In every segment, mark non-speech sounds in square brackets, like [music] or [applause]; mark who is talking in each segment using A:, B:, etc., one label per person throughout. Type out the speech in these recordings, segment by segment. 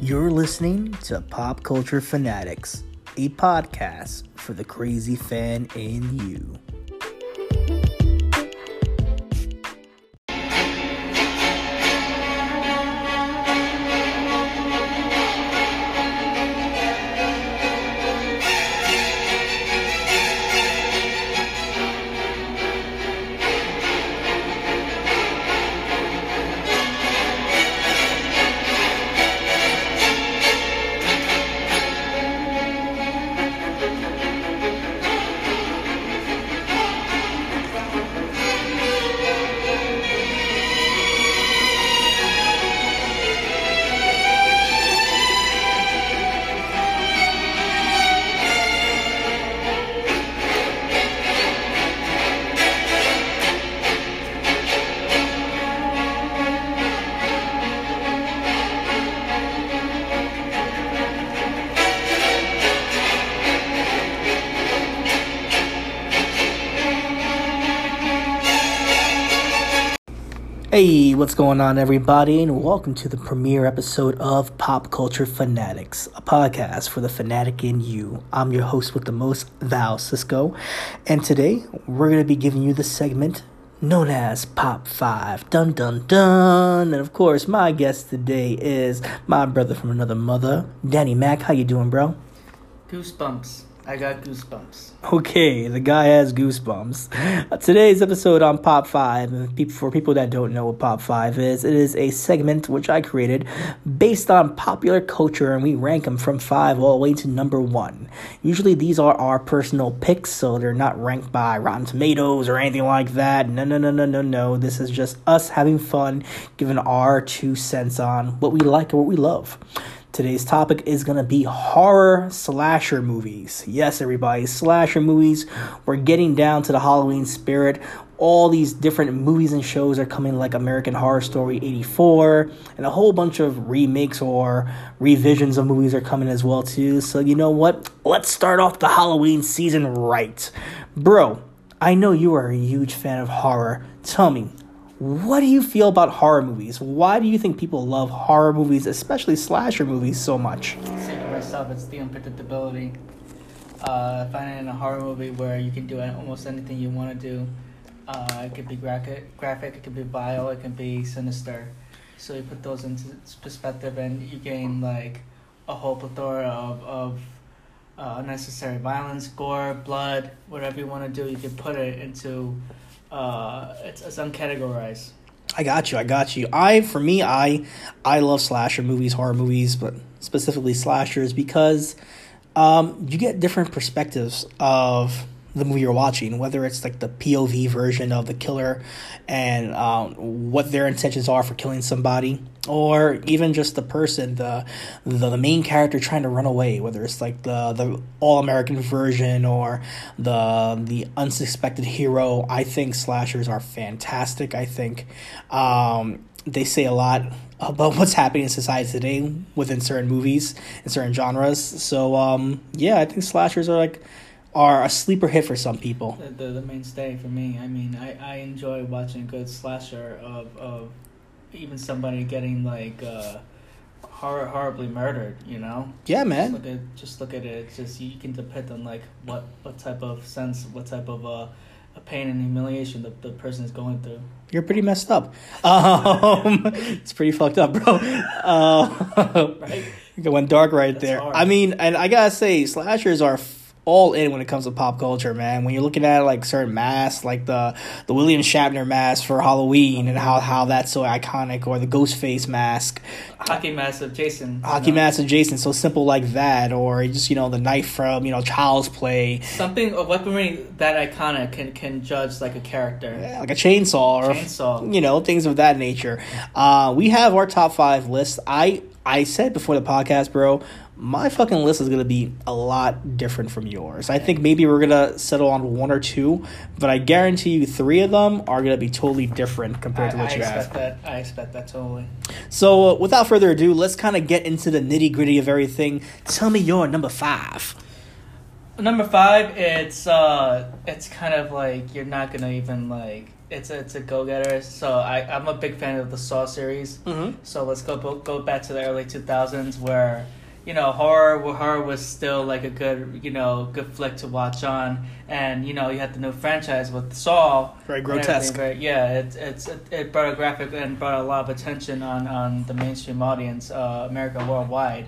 A: You're listening to Pop Culture Fanatics, a podcast for the crazy fan in you. What's going on, everybody, and welcome to the premiere episode of Pop Culture Fanatics, a podcast for the fanatic in you. I'm your host with the most, Val Cisco, and today we're going to be giving you the segment known as Pop 5. Dun dun dun! And of course, my guest today is my brother from another mother, Danny Mac. How you doing, bro?
B: Goosebumps. I got goosebumps.
A: Okay, the guy has goosebumps. Uh, today's episode on Pop 5, for people that don't know what Pop 5 is, it is a segment which I created based on popular culture, and we rank them from 5 all the way to number 1. Usually these are our personal picks, so they're not ranked by Rotten Tomatoes or anything like that. No, no, no, no, no, no. This is just us having fun, giving our two cents on what we like and what we love. Today's topic is going to be horror slasher movies. Yes, everybody, slasher movies. We're getting down to the Halloween spirit. All these different movies and shows are coming, like American Horror Story 84, and a whole bunch of remakes or revisions of movies are coming as well too. So you know what? Let's start off the Halloween season right, bro. I know you are a huge fan of horror. Tell me, what do you feel about horror movies? Why do you think people love horror movies, especially slasher movies, so much?
B: Say to myself, it's the unpredictability. Uh, finding a horror movie where you can do almost anything you want to do. Uh, it could be graphic, graphic, it could be vile, it can be sinister. So you put those into perspective, and you gain like a whole plethora of of uh, unnecessary violence, gore, blood, whatever you want to do. You can put it into uh, it's, it's uncategorized.
A: I got you. I got you. I for me, I I love slasher movies, horror movies, but specifically slashers because um, you get different perspectives of the movie you're watching, whether it's like the POV version of the killer and um, what their intentions are for killing somebody, or even just the person, the, the the main character trying to run away, whether it's like the the all American version or the the unsuspected hero. I think slashers are fantastic. I think um, they say a lot about [laughs] what's happening in society today within certain movies and certain genres. So um, yeah, I think slashers are like are a sleeper hit for some people.
B: The, the, the mainstay for me. I mean, I, I enjoy watching a good slasher of, of even somebody getting like uh, hor- horribly murdered. You know.
A: Yeah,
B: Just
A: man.
B: look at just look at it. It's just you can depict on like what what type of sense, what type of uh, a pain and humiliation the, the person is going through.
A: You're pretty messed up. Um, [laughs] it's pretty fucked up, bro. Uh, [laughs]
B: Right.
A: it went dark right
B: That's
A: there.
B: hard.
A: I mean, and I gotta say, slashers are all in when it comes to pop culture, man. When you're looking at like certain masks, like the the William Shatner mask for Halloween, and how how that's so iconic, or the Ghostface mask,
B: Hockey mask of Jason. you
A: hockey
B: know?
A: mask of Jason, so simple like that, or just you know the knife from you know Child's Play,
B: Something a weaponry that iconic can can judge like a character.
A: yeah, like a chainsaw, or
B: Chainsaw.
A: you know things of that nature. Uh, we have our top five list. I I said before the podcast, bro. My fucking list is gonna be a lot different from yours. I think maybe we're gonna settle on one or two, but I guarantee you three of them are gonna be totally different compared
B: I,
A: to what
B: I
A: you
B: expect
A: have.
B: that. I expect that totally.
A: So, uh, without further ado, let's kind of get into the nitty gritty of everything. Tell me your number five.
B: Number five, it's uh, it's kind of like you're not gonna even like it's a, it's a go getter. So I I'm a big fan of the Saw series.
A: Mm-hmm.
B: So let's go go back to the early two thousands where you know horror horror was still like a good you know good flick to watch on, and you know you had the new franchise with Saw.
A: Very grotesque.
B: Very, yeah, it it's it, it brought a graphic and brought a lot of attention on on the mainstream audience, uh, America worldwide.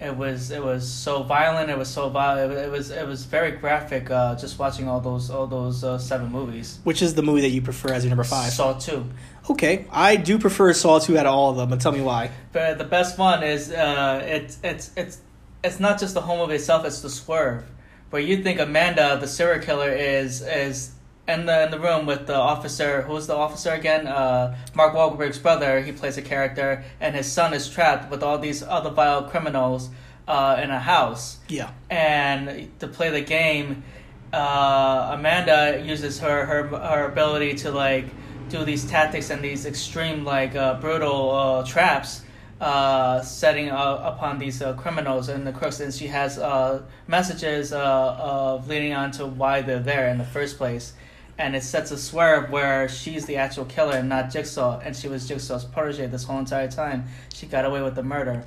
B: It was it was so violent. It was so violent. It was it was very graphic. Uh, just watching all those all those uh, seven movies.
A: Which is the movie that you prefer as your number five?
B: Saw two.
A: Okay, I do prefer Saw 2 out of all of them, but tell me why.
B: But the best one is uh, it's it's it's it's not just the home of itself; it's the swerve, where you think Amanda, the serial killer, is is in the in the room with the officer. Who's the officer again? Uh, Mark Wahlberg's brother. He plays a character, and his son is trapped with all these other vile criminals uh, in a house.
A: Yeah.
B: And to play the game, uh, Amanda uses her, her her ability to like do these tactics and these extreme like uh, brutal uh, traps, uh, setting uh, upon these uh, criminals and the crooks, and she has uh, messages uh, of leading on to why they're there in the first place. And it sets a swerve where she's the actual killer and not Jigsaw, and she was Jigsaw's protege this whole entire time. She got away with the murder.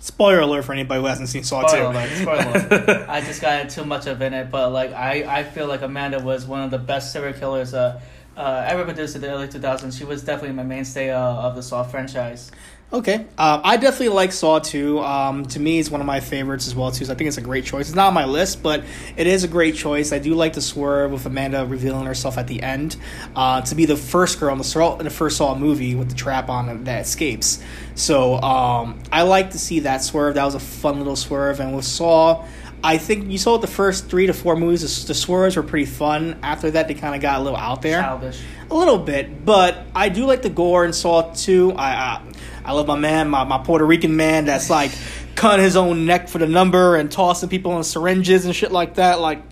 A: Spoiler alert for anybody who hasn't seen Saw 2.
B: Spoiler alert, spoiler alert. [laughs] I just got too much of in it, but like I, I feel like Amanda was one of the best serial killers uh, uh, ever produced in the early 2000s. She was definitely my mainstay uh, of the Saw franchise.
A: Okay, um, I definitely like Saw 2. Um, to me, it's one of my favorites as well too. So I think it's a great choice. It's not on my list, but it is a great choice. I do like the swerve with Amanda revealing herself at the end uh, to be the first girl in the Saw in the first Saw movie with the trap on that escapes. So um, I like to see that swerve. That was a fun little swerve. And with Saw, I think you saw the first three to four movies. The, the swerves were pretty fun. After that, they kind of got a little out there.
B: Childish.
A: A little bit, but I do like the gore in Saw 2. I I, I love my man, my, my Puerto Rican man that's like cutting his own neck for the number and tossing people in syringes and shit like that. Like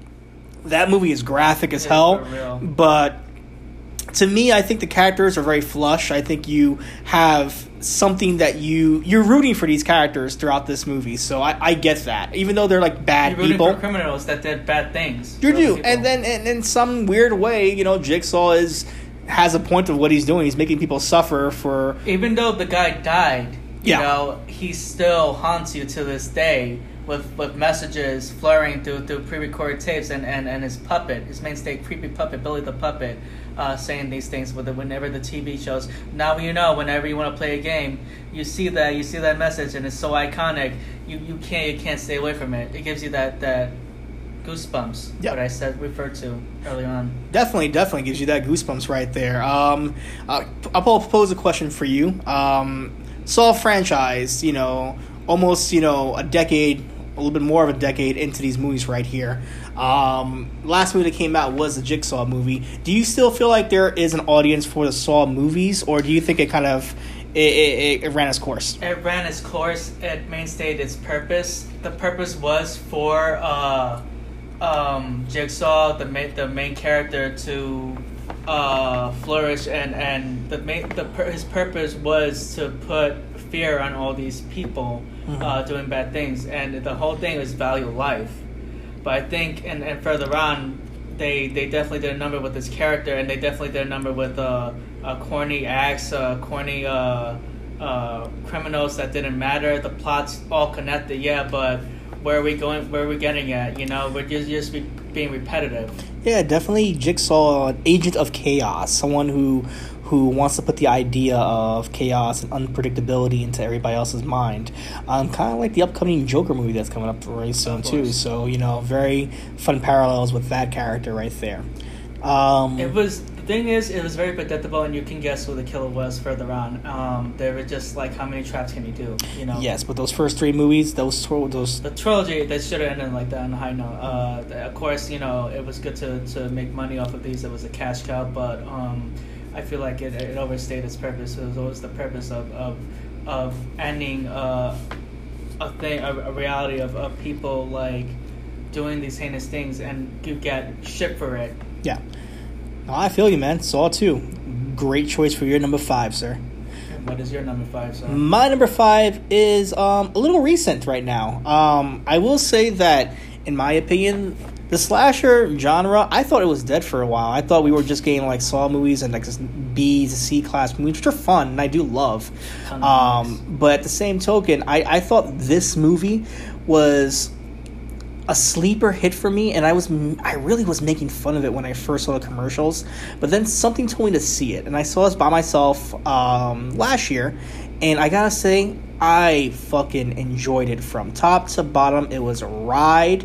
A: that movie is graphic as hell, but to me, I think the characters are very flush. I think you have something that you you're rooting for these characters throughout this movie. So I, I get that, even though they're like bad people.
B: for criminals that did bad things.
A: You do,
B: people.
A: and then and in some weird way, you know, Jigsaw is has a point of what he's doing. He's making people suffer for
B: even though the guy died, you
A: Yeah.
B: know, he still haunts you to this day with with messages flurrying through through pre-recorded tapes and, and, and his puppet, his mainstay creepy puppet, Billy the puppet, uh, saying these things with the, whenever the TV shows. Now you know, whenever you want to play a game, you see that you see that message and it's so iconic. You you can't you can't stay away from it. It gives you that that goosebumps.
A: Yeah.
B: What I said referred to early on.
A: definitely definitely gives you that goosebumps right there. Um, uh, I'll pose a question for you. Um, Saw franchise, you know, almost you know a decade, a little bit more of a decade into these movies right here. Um, last movie that came out was the Jigsaw movie. Do you still feel like there is an audience for the Saw movies, or do you think it kind of it, it, it ran its course?
B: It ran its course. It mainstayed its purpose. The purpose was for uh, um, Jigsaw, the main the main character, to uh, flourish, and and the main the his purpose was to put fear on all these people uh, doing bad things, and the whole thing was value life. But I think, and, and further on, they they definitely did a number with this character, and they definitely did a number with uh, uh, corny acts, uh, corny uh, uh, criminals that didn't matter. The plots all connected, yeah, but where are we going? Where are we getting at? You know, we're just just be, being repetitive.
A: Yeah, definitely Jigsaw, an agent of chaos, someone who who wants to put the idea of chaos and unpredictability into everybody else's mind. Um, kind of like the upcoming Joker movie that's coming up very soon too. So you know, very fun parallels with that character right there. Um,
B: It was thing is, it was very predictable, and you can guess who the killer was further on. Um, they were just like, how many traps can you do? You know.
A: yes, but those first three movies, those those
B: the trilogy they should have ended like that on a high note. Uh, of course, you know it was good to, to make money off of these. It was a cash cow, but um, I feel like it, it overstayed its purpose. It was always the purpose of of, of ending uh, a thing, a, a reality of, of people like doing these heinous things, and you get shit for it.
A: yeah. No, I feel you, man. Saw two, great choice for your number five, sir.
B: What is your number five? So
A: My number five is um, a little recent right now. Um, I will say that, in my opinion, the slasher genre, I thought it was dead for a while. I thought we were just getting like Saw movies and like just B to C class movies, which are fun and I do love. Um, but at the same token, I, I thought this movie was a sleeper hit for me, and I was I really was making fun of it when I first saw the commercials. But then something told me to see it, and I saw this by myself um, last year, and I gotta say. I fucking enjoyed it from top to bottom. It was a ride,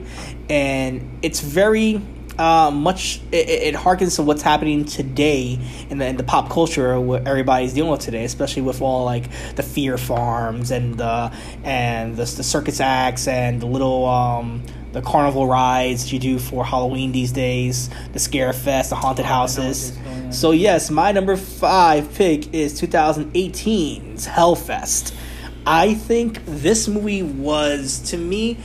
A: and it's very uh, much. It, it harkens to what's happening today in the in the pop culture what everybody's dealing with today, especially with all like the fear farms and the and the, the circus acts and the little um the carnival rides you do for Halloween these days, the scare fest, the haunted
B: I know what
A: houses.
B: is going on.
A: So yes, my number five pick is 2018's Hellfest. I think this movie was to me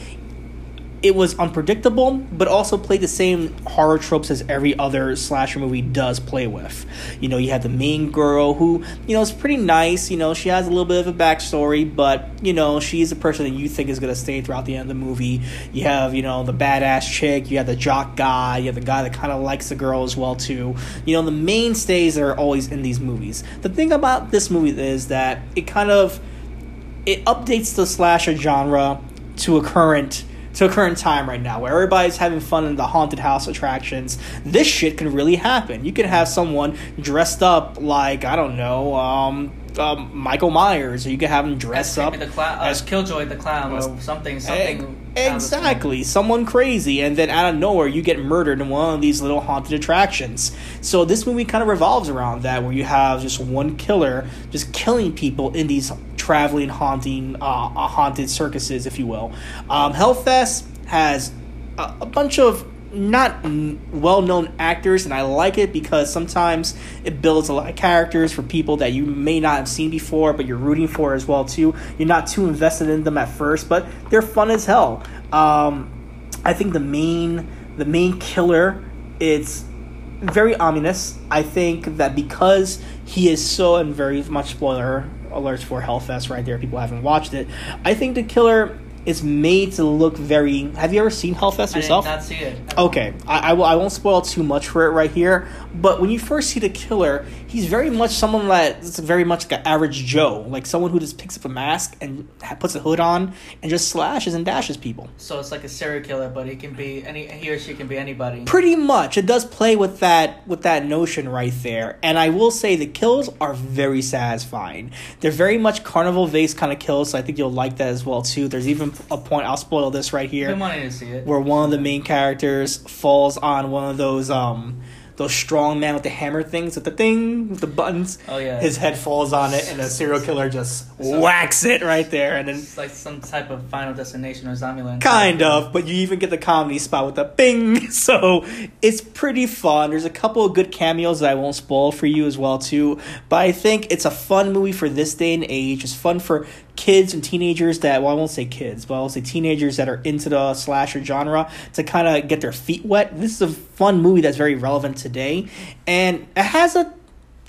A: it was unpredictable, but also played the same horror tropes as every other slasher movie does play with. You know, you have the main girl who, you know, is pretty nice. You know, she has a little bit of a backstory, but, you know, she's a person that you think is going to stay throughout the end of the movie. You have, you know, the badass chick, you have the jock guy, you have the guy that kind of likes the girl as well, too. You know, the mainstays that are always in these movies. The thing about this movie is that it kind of it updates the slasher genre to a current to current time right now where everybody's having fun in the haunted house attractions this shit can really happen you can have someone dressed up like i don't know um, um michael myers or you can have them dress
B: As
A: up
B: the clown,
A: as-
B: Killjoy the clown, or something, something.
A: Exactly. Someone crazy, and then out of nowhere, you get murdered in one of these little haunted attractions. So, this movie kind of revolves around that, where you have just one killer just killing people in these traveling, haunting, uh, haunted circuses, if you will. Um, Hellfest has a, a bunch of not well known actors, and I like it because sometimes it builds a lot of characters for people that you may not have seen before, but you're rooting for as well too. You're not too invested in them at first, but they're fun as hell. Um, I think the main the main killer it's very ominous. I think that because he is so and very much spoiler alerts for Hellfest right there. People haven't watched it. I think the killer is made to look very. Have you ever seen Hellfest yourself?
B: I did not see it.
A: Okay, I, I, will, I won't spoil too much for it right here, but when you first see the killer, he's very much someone that's very much like an average Joe, like someone who just picks up a mask and ha- puts a hood on and just slashes and dashes people.
B: So it's like a serial killer, but he can be any. He or she can be anybody.
A: Pretty much, it does play with that with that notion right there, and I will say the kills are very satisfying. They're very much carnival based kind of kills, so I think you'll like that as well too. There's even a point I'll spoil this right here
B: been wanting to see it.
A: where one of the main characters falls on one of those um those strong man with the hammer things with the thing with the buttons.
B: Oh, yeah.
A: His head falls on it, and a serial killer just
B: So-
A: whacks it right there, and then
B: It's like some type of Final Destination or Zombieland.
A: kind of, but you even get the comedy spot with the bing. [laughs] So it's pretty fun. There's a couple of good cameos that I won't spoil for you as well too. But I think it's a fun movie for this day and age. It's fun for kids and teenagers that well I won't say kids, but I'll say teenagers that are into the slasher genre to kind of get their feet wet. This is a fun movie that's very relevant today, and it has a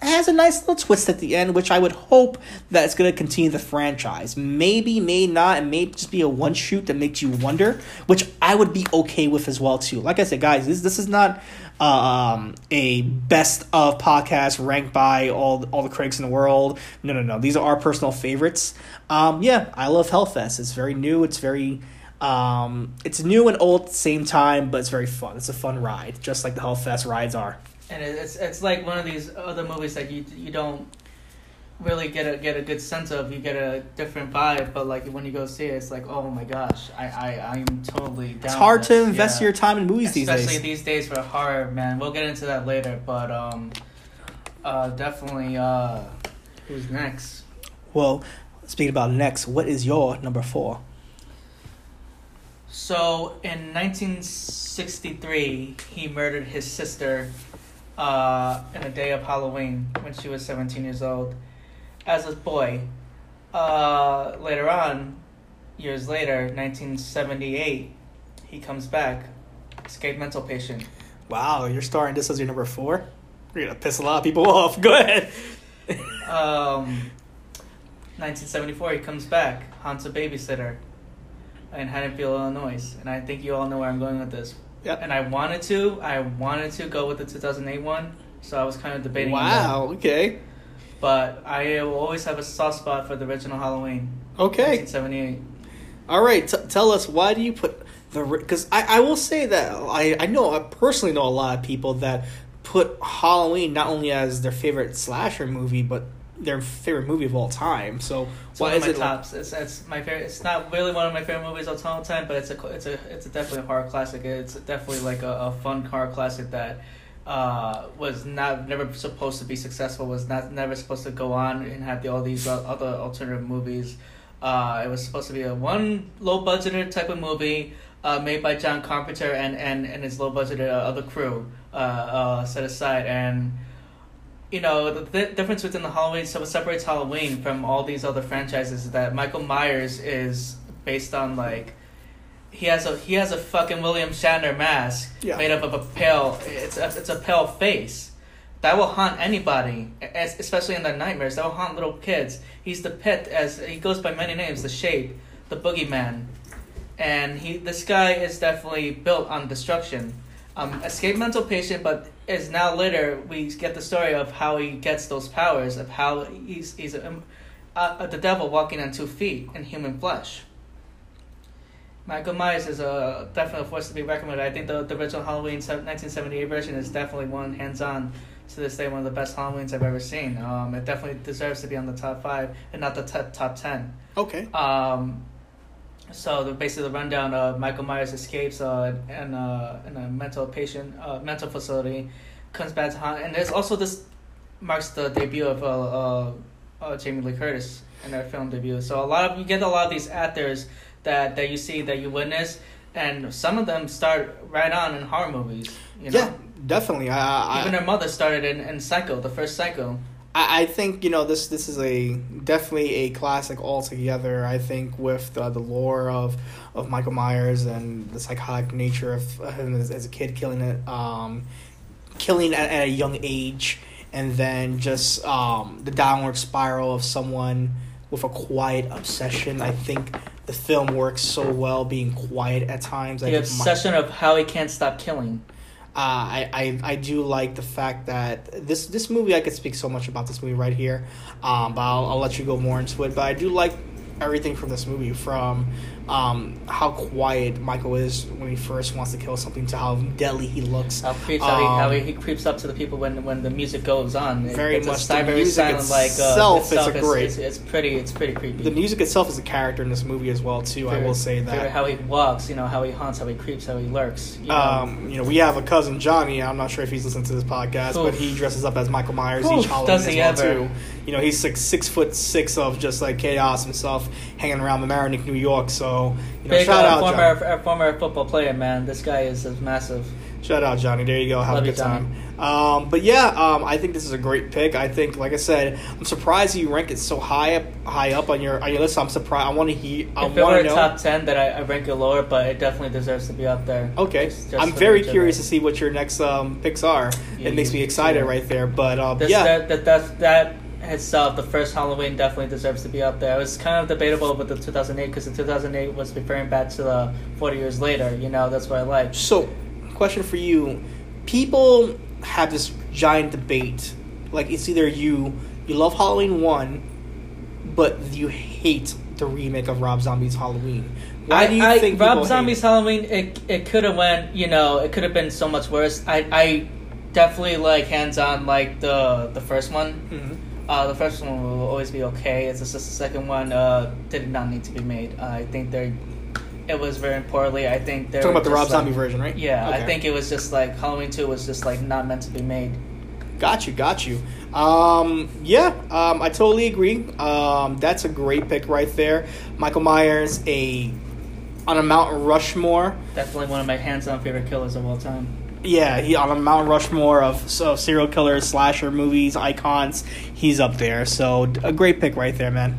A: it has a nice little twist at the end, which I would hope that it's going to continue the franchise. Maybe, may not, and may just be a one shoot that makes you wonder, which I would be okay with as well too. Like I said, guys, this this is not um, a best of podcast ranked by all all the critics in the world. No, no, no. These are our personal favorites. Um, yeah, I love Hellfest. It's very new. It's very um, it's new and old at the same time, but it's very fun. It's a fun ride, just like the Hellfest rides are.
B: and it's it's like one of these other movies that you you don't really get a get a good sense of. You get a different vibe, but like when you go see it, it's like oh my gosh, I I I'm totally down.
A: It's hard to invest
B: Yeah.
A: your time in movies these days.
B: especially these days for horror, man. We'll get into that later, but um, uh, definitely uh, who's next?
A: Well, speaking about next, what is your number four?
B: So in 1963, he murdered his sister uh, in a day of Halloween when she was 17 years old. As a boy, uh, later on, years later, 1978, he comes back, escaped mental patient.
A: Wow, you're starting this as your number four? You're gonna piss a lot of people [laughs] off. Go ahead.
B: Um, 1974, he comes back, haunts a babysitter in Haddonfield, Illinois, and I think you all know where I'm going with this.
A: Yep.
B: And I wanted to, I wanted to go with the 2008 one, so I was kind of debating.
A: Wow. Okay.
B: But I will always have a soft spot for the original Halloween,
A: Okay.
B: 1978.
A: All right. T- tell us why do you put the because I I will say that I I know I personally know a lot of people that put Halloween not only as their favorite slasher movie but their favorite movie of all time. So
B: It's
A: why is
B: my
A: it like-
B: tops. it's, it's my favorite. It's not really one of my favorite movies of all time, but it's a it's a it's a definitely a horror classic. It's definitely like a, a fun horror classic that uh, was not never supposed to be successful. Was not never supposed to go on and have the, all these other alternative movies. Uh, it was supposed to be a one low budgeted type of movie uh, made by John Carpenter and and and his low budgeted uh, other crew uh, uh, set aside and you know the th- difference within the Halloween so what separates Halloween from all these other franchises is that Michael Myers is based on like he has a he has a fucking William Shatner mask
A: Yeah.
B: made up of a pale it's a, it's a pale face. That will haunt anybody especially in their nightmares. That will haunt little kids. He's the pit as he goes by many names the shape the boogeyman. And he this guy is definitely built on destruction. Um, escape mental patient, but is now later we get the story of how he gets those powers of how he's he's a, uh, the devil walking on two feet in human flesh. Michael Myers is a definitely a force to be reckoned with. I think the, the original Halloween 1978 version is definitely one hands on to this day one of the best Halloweens I've ever seen. Um, it definitely deserves to be on the top five and not the t- top ten.
A: Okay.
B: Um, so the basically the rundown of Michael Myers escapes uh, in, uh, in a mental patient uh, mental facility, comes back to haunt, and there's also this marks the debut of uh, uh, uh, Jamie Lee Curtis in their film debut. So a lot of you get a lot of these actors that that you see that you witness, and some of them start right on in horror movies. You know?
A: Yeah, definitely. I I,
B: Even her mother started in, in Psycho, the first Psycho.
A: I I think you know this. This is a definitely a classic altogether. I think with the, the lore of of Michael Myers and the psychotic nature of him as, as a kid killing it, um, killing at, at a young age, and then just um, the downward spiral of someone with a quiet obsession. I think the film works so well being quiet at times.
B: The obsession of how he can't stop killing.
A: uh, I, I I do like the fact that this this movie I could speak so much about this movie right here, um, but I'll, I'll let you go more into it. But I do like everything from this movie, from um, how quiet Michael is when he first wants to kill something to how deadly he looks.
B: How creeps how, he, how
A: Um,
B: he, he creeps up to the people when when the music goes on. It-
A: Very much
B: a, very
A: music
B: silent, like
A: itself
B: uh,
A: is a
B: it's,
A: great-
B: It's, it's pretty. It's pretty creepy.
A: The music itself is a character in this movie as well too. I will say that.
B: how he walks, you know, how he haunts, how he creeps, how he lurks. You know.
A: Um, you know, we have a cousin Johnny. I'm not sure if he's listening to this podcast, but he dresses up as Michael Myers
B: Oof,
A: each Halloween
B: does he
A: well
B: ever.
A: too. You know, he's six six foot six of just like chaos himself, hanging around the Mamaroneck, New York. So you know,
B: Big
A: shout out,
B: former former football player, man. This guy is, is massive.
A: shout out, Johnny. There you go. Have
B: Love
A: a
B: you,
A: good time. Um, but yeah, um, I think this is a great pick. I think, like I said, I'm surprised you rank it so high up, high up on your on your list. I'm surprised. I want to hear. I
B: if it
A: want
B: were
A: to know.
B: top ten, that I, I rank it lower, but it definitely deserves to be up there.
A: Okay,
B: Just- just
A: I'm very curious to see what your next um, picks are.
B: Yeah,
A: it makes me excited
B: yeah.
A: right there. But um,
B: This,
A: yeah,
B: that, that, that, that itself, the first Halloween definitely deserves to be up there. It was kind of debatable with the 2008 because the 2008 was referring back to the 40 years later. You know, that's what I like.
A: So, question for you: People have this giant debate. Like it's either you you love Halloween one, but you hate the remake of Rob Zombie's Halloween. Why
B: I,
A: do you
B: I,
A: think
B: Rob Zombie's Halloween? It it could have went. You know, it could have been so much worse. I I definitely like hands on like the the first one.
A: it?
B: Uh, the first one will always be okay. It's just the second one uh, did not need to be made. I think they it was very poorly. I think they're
A: Talking about the Rob
B: like-
A: Zombie version, right?
B: Yeah, I think it was just like Halloween Two was just like not meant to be made.
A: Got you, got you. Um, yeah, um, I totally agree. Um, that's a great pick right there. Michael Myers, a on a Mount Rushmore.
B: Definitely one of my hands-on favorite killers of all time.
A: Yeah, he on a Mount Rushmore of so serial killers, slasher movies, icons. He's up there. So a great pick right there, man.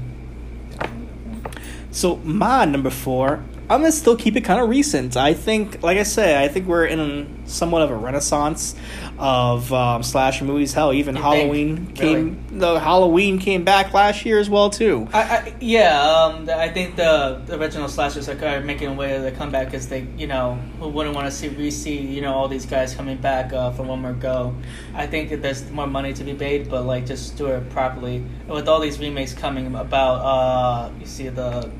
A: So my number four, I'm gonna still keep it kind of recent. I think, like I say, I think we're in somewhat of a renaissance of um, slasher movies. Hell, even
B: You
A: Halloween
B: think?
A: came. The Halloween came back last year as well too.
B: I, I yeah, um, I think the, the original slashers are kind of making a way of the comeback because they, you know, who wouldn't want to see we see you know, all these guys coming back uh, from one more go. I think that there's more money to be made, but like just do it properly. And with all these remakes coming about, uh, you see the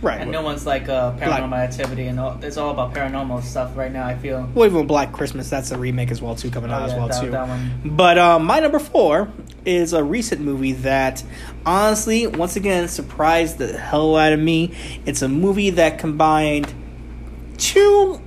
A: Right.
B: and no one's like uh, paranormal activity and all, it's all about paranormal stuff right now. I feel.
A: Well, even Black Christmas, that's a remake as well too, coming out
B: Oh,
A: as well
B: that,
A: too.
B: that one.
A: But um, my number four is a recent movie that honestly, once again, surprised the hell out of me. It's a movie that combined two,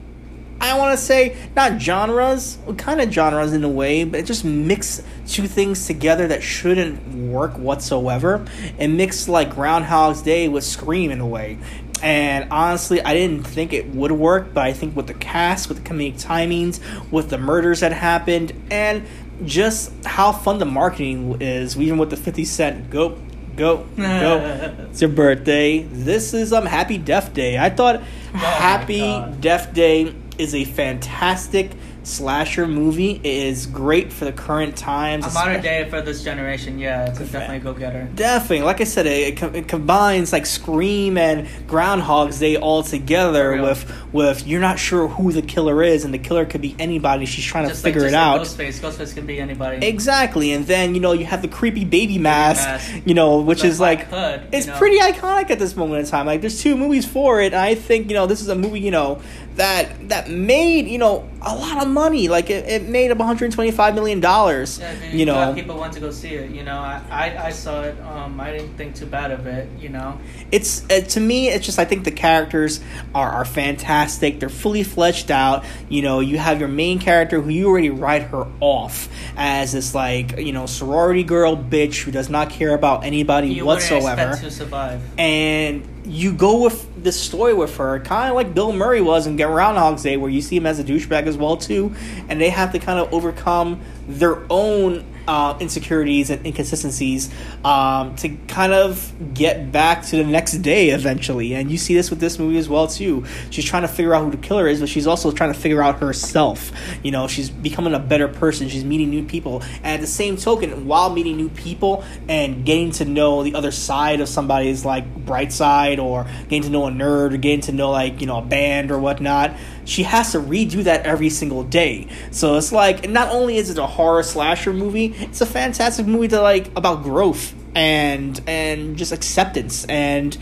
A: I want to say, not genres, kind of genres in a way, but it just mixed two things together that shouldn't work whatsoever. And mixed like Groundhog's Day with Scream in a way. And honestly, I didn't think it would work, but I think with the cast, with the comedic timings, with the murders that happened, and just how fun the marketing is, even with the 50 Cent go, go, go. it's your birthday. This is um Happy Death Day. I thought Happy Death Day is a fantastic slasher movie. It is great for the current times.
B: A modern day for this generation, yeah, it's a definitely go getter.
A: Definitely, like I said, it, it, com- it combines like Scream and Groundhog's Day all together with with you're not sure who the killer is, and the killer could be anybody. She's trying
B: Just
A: to figure
B: like,
A: it
B: just
A: out.
B: Ghostface, Ghostface can be anybody.
A: Exactly, and then you know you have the creepy baby mask,
B: mask.
A: you know, which
B: The
A: is like
B: hood, you
A: it's
B: know.
A: pretty iconic at this moment in time. Like there's two movies for it, and I think you know this is a movie you know that that made you know a lot of money. Like it, it made up 125 million dollars.
B: Yeah, I mean,
A: you know,
B: people want to go see it. You know, I, I, I saw it. Um, I didn't think too bad of it. You know,
A: it's uh, to me it's just i think the characters are, are fantastic they're fully fleshed out you know you have your main character who you already write her off as this like you know sorority girl bitch who does not care about anybody
B: you
A: whatsoever
B: to survive.
A: and you go with this story with her, kind of like Bill Murray was in Groundhog's Day, where you see him as a douchebag as well too, and they have to kind of overcome their own uh, insecurities and inconsistencies um, to kind of get back to the next day eventually. And you see this with this movie as well too. She's trying to figure out who the killer is, but she's also trying to figure out herself. You know, she's becoming a better person. She's meeting new people, and at the same token, while meeting new people and getting to know the other side of somebody's like bright side, or getting to know a nerd, or getting to know like you know a band or whatnot, she has to redo that every single day. So it's like not only is it a horror slasher movie, it's a fantastic movie to like about growth and and just acceptance and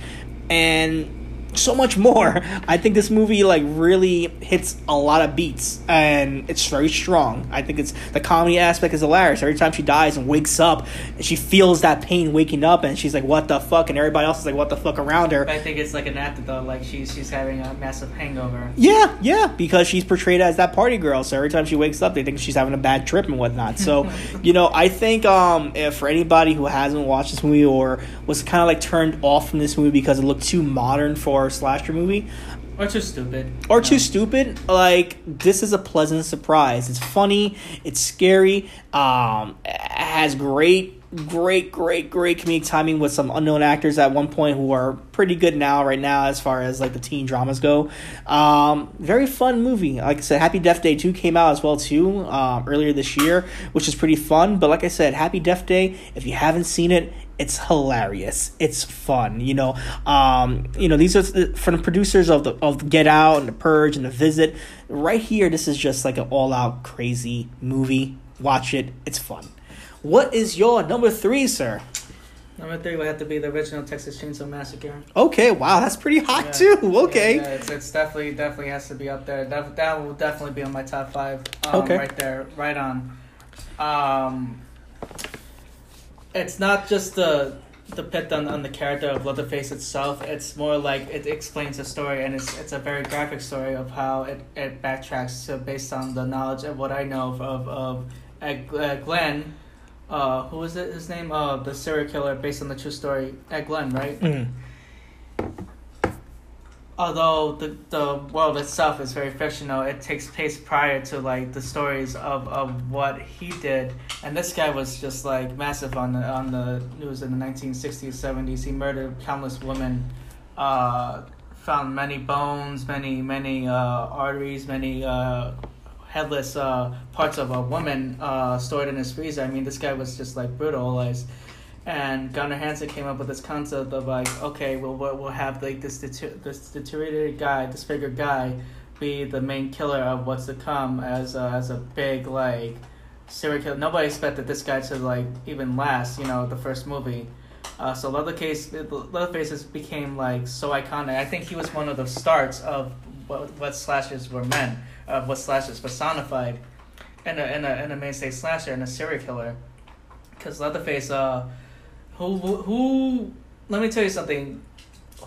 A: and so much more. I think this movie like really hits a lot of beats and it's very strong. I think it's the comedy aspect is hilarious. Every time she dies and wakes up, she feels that pain waking up and she's like, "What the fuck?" and everybody else is like, "What the fuck?" around her.
B: But I think it's like an afterthought. Like she's she's having a massive hangover.
A: Yeah, yeah, because she's portrayed as that party girl. So every time she wakes up, they think she's having a bad trip and whatnot. So, [laughs] you know, I think um, if for anybody who hasn't watched this movie or was kind of like turned off from this movie because it looked too modern for a slasher movie
B: Or too stupid.
A: or too stupid, like this is a pleasant surprise. It's funny, it's scary, um, it has great. Great, great, great comedic timing with some unknown actors at one point who are pretty good now, right now, as far as like the teen dramas go. Um, very fun movie. Like I said, Happy Death Day 2 came out as well too um, earlier this year, which is pretty fun. But like I said, Happy Death Day, if you haven't seen it, it's hilarious. It's fun. You know, um, you know these are th- from the producers of the of Get Out and The Purge and The Visit. Right here, this is just like an all out crazy movie. Watch it. It's fun. What is your number three, sir?
B: Number three would have to be the original Texas Chainsaw Massacre.
A: Okay, wow, that's pretty hot
B: Yeah.
A: too.
B: Yeah,
A: Okay.
B: yeah, it's, it's definitely definitely has to be up there. That that will definitely be on my top five. Um,
A: Okay.
B: right there, right on. Um, it's not just the the pit on, on the character of Leatherface itself. It's more like it explains the story, and it's it's a very graphic story of how it, it backtracks to based on the knowledge of what I know of of, of Ed, uh, Glenn. Uh, who was it? His name? Uh, the serial killer based on the true story. Ed Glenn, right?
A: Mm.
B: Although the the world itself is very fictional, it takes place prior to like the stories of, of what he did. And this guy was just like massive on the on the news in the nineteen sixties, seventies. He murdered countless women, uh, found many bones, many many uh, arteries, many uh, headless uh, parts of a woman uh, stored in his freezer. I mean, this guy was just like brutalized. And Gunnar Hansen came up with this concept of like, okay, well, we'll, have like this deter- this deteriorated guy, disfigured guy, be the main killer of what's to come as a, as a big like serial killer. Nobody expected this guy to like even last. You know, the first movie. Uh, so Leatherface, Leatherface became like so iconic. I think he was one of the starts of what what slashers were meant, of what slashers personified, in a in a in a mainstay slasher and a serial killer. Because Leatherface, uh, who who, let me tell you something.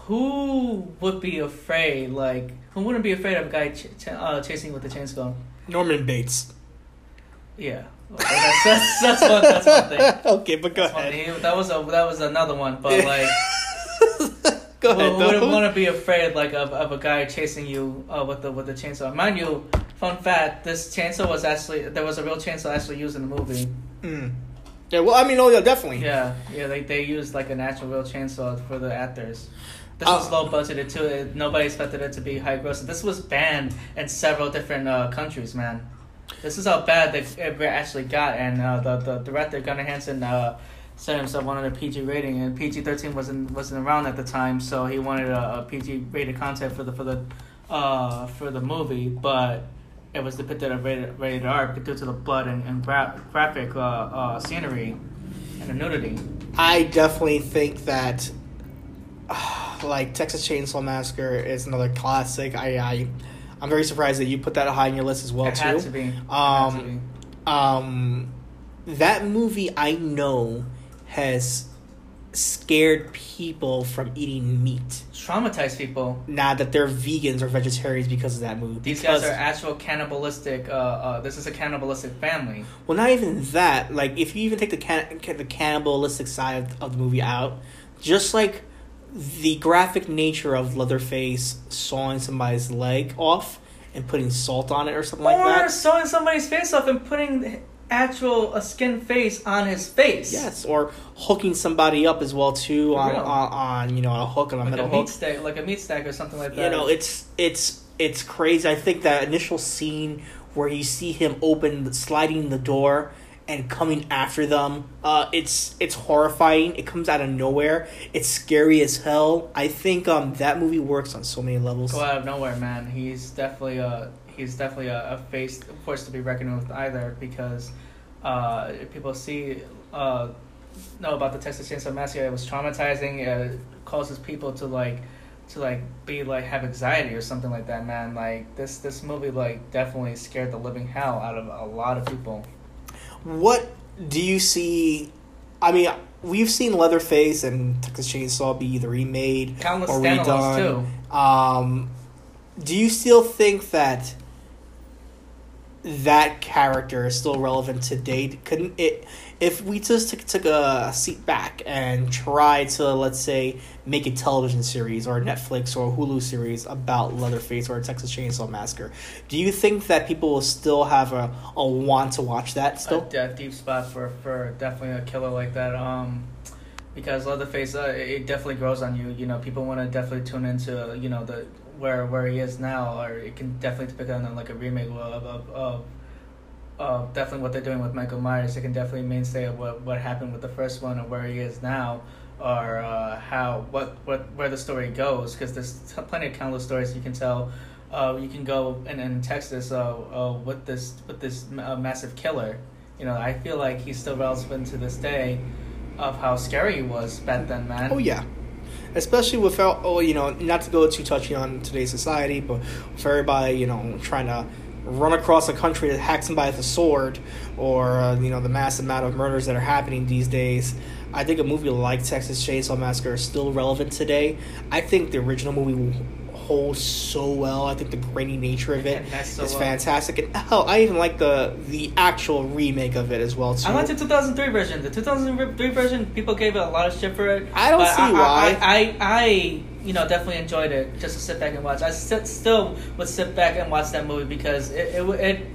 B: Who would be afraid? Like, who wouldn't be afraid of a guy ch- ch- uh, chasing with a chainsaw?
A: Norman Bates.
B: Yeah, that's, that's, that's one that's one thing. [laughs]
A: okay, but go
B: That's
A: ahead.
B: thing. That was a that was another one, but like. [laughs]
A: go
B: Who
A: ahead.
B: wouldn't want to be afraid like of, of a guy chasing you uh, with the with the chainsaw? Mind you, fun fact: this chainsaw was actually there was a real chainsaw actually used in the movie.
A: Mm. Yeah, well, I mean, oh yeah, definitely.
B: Yeah, yeah, they they used like a natural real chainsaw for the actors. This was
A: Uh,
B: low budgeted too. It, nobody expected it to be high gross. This was banned in several different uh, countries, man. This is how bad they it actually got, and uh, the the director Gunnar Hansen uh, said himself wanted a PG rating, and PG thirteen wasn't wasn't around at the time, so he wanted a, a PG rated content for the for the uh, for the movie, but it was depicted at rated, rated R due to the blood and, and gra- graphic uh, uh, scenery and the nudity.
A: I definitely think that, [sighs] like Texas Chainsaw Massacre is another classic. I, I, I'm very surprised that you put that high on your list as well
B: it
A: too.
B: had to be. Had to
A: Um,
B: be.
A: um that movie I know has scared people from eating meat.
B: Traumatized people.
A: Now that they're vegans or vegetarians because of that movie.
B: These
A: because,
B: guys are actual cannibalistic. Uh, uh, this is a cannibalistic family.
A: well, not even that. Like, if you even take the can- the cannibalistic side of, of the movie out, just like the graphic nature of Leatherface sawing somebody's leg off and putting salt on it or something like that.
B: or
A: that.
B: sewing somebody's face off and putting actual a skin face on his face.
A: Yes, or hooking somebody up as well too on, on on you know on a hook on a
B: like a
A: metal
B: meat
A: hook.
B: stack, like a meat stack or something like that.
A: You know, it's it's it's crazy. I think that initial scene where you see him open sliding the door and coming after them, uh, it's it's horrifying. It comes out of nowhere. It's scary as hell. I think um that movie works on so many levels.
B: go out of nowhere, man. He's definitely a he's definitely a, a face a force to be reckoned with either because uh, people see uh, know about the Texas Chainsaw Massacre. It was traumatizing. It causes people to like to like be like have anxiety or something like that. Man, like this this movie like definitely scared the living hell out of a lot of people.
A: What do you see? I mean, we've seen Leatherface and Texas Chainsaw be either remade
B: Countless
A: or redone.
B: too.
A: Um, do you still think that that character is still relevant today? Couldn't it? If we just took, took a seat back and tried to, let's say, make a television series or a Netflix or a Hulu series about Leatherface or a Texas Chainsaw Massacre, do you think that people will still have a, a want to watch that still?
B: a, deep spot for for definitely a killer like that. Um, because Leatherface, uh, it definitely grows on you. You know, people want to definitely tune into you know the where where he is now, or it can definitely pick on like a remake of of. of uh, definitely what they're doing with Michael Myers. They can definitely mainstay of what what happened with the first one and where he is now, or uh, how what what where the story goes. Because there's plenty of countless stories you can tell. Uh, you can go and, and Texas uh, uh, with this with this uh, massive killer. You know, I feel like he's still relevant to this day of how scary he was back then, man.
A: Oh yeah, especially without oh you know not to go too touchy on today's society, but for everybody you know trying to run across a country to hack somebody with a sword, or uh, you know the mass amount of murders that are happening these days. I think a movie like Texas Chainsaw Massacre is still relevant today. I think the original movie holds so well. I think the grainy nature of it [laughs]
B: so
A: is
B: well.
A: fantastic, and hell, I even like the the actual remake of it as well too.
B: I like the 2003 version. The 2003 version, people gave it a lot of shit for it.
A: I don't see
B: I,
A: why.
B: I, I, I, you know, definitely enjoyed it just to sit back and watch. I st- still would sit back and watch that movie because it, it, it,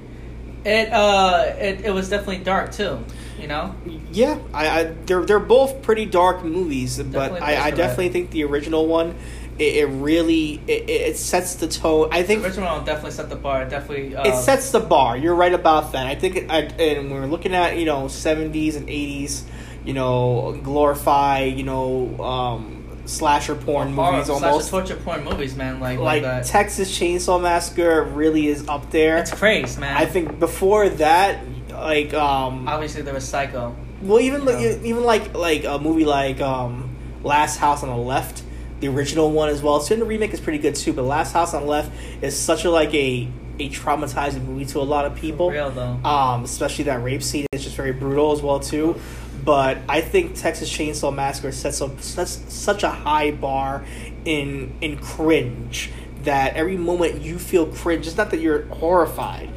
B: it, uh, it, it was definitely dark too. You know,
A: Yeah, I, I they're they're both pretty dark movies, but
B: Definitely
A: I, I definitely think the original one it, it really it, it sets the tone. I think
B: The original one definitely set the bar. Definitely. Uh,
A: it sets the bar. You're right about that. I think, it, I, and we're looking at you know 70s and 80s, you know, glorify you know um, slasher porn
B: horror,
A: movies almost.
B: torture porn movies, man. Like
A: Like
B: like.
A: Texas Chainsaw Massacre really is up there.
B: it's crazy, man.
A: I think before that, like um,
B: obviously there was Psycho.
A: well, even like even like like a movie like um, Last House on the Left, the original one as well. So the remake is pretty good too. But Last House on the Left is such a like a a traumatizing movie to a lot of people.
B: Real though.
A: Um, especially that rape scene is just very brutal as well too. But I think Texas Chainsaw Massacre sets up sets such a high bar in in cringe that every moment you feel cringe. It's not that you're horrified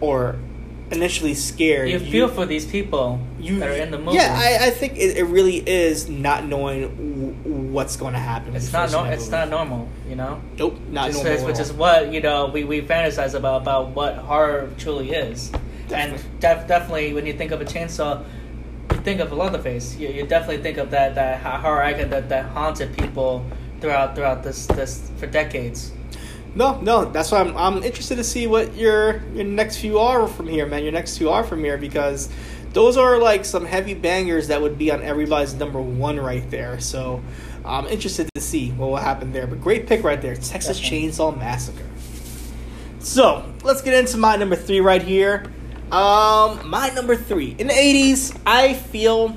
A: or initially scared.
B: you feel for these people that are in the movie.
A: Yeah, I, I think it, it really is not knowing what's going to happen.
B: it's not
A: seeing
B: no, it's
A: movie.
B: not normal, you know.
A: Nope, not
B: Just
A: normal.
B: is- which is what you know we, we fantasize about about what horror truly is,
A: Definitely.
B: and def- definitely when you think of a chainsaw, you think of a Leatherface. You, you definitely think of that that horror icon that, that haunted people throughout throughout this this for decades.
A: No, no, that's why I'm I'm interested to see what your your next few are from here, man. Your next two are from here because those are like some heavy bangers that would be on everybody's number one right there. So I'm interested to see what will happen there. But great pick right there, Texas. Chainsaw Massacre. So let's get into my number three right here. Um, my number three in the '80s, I feel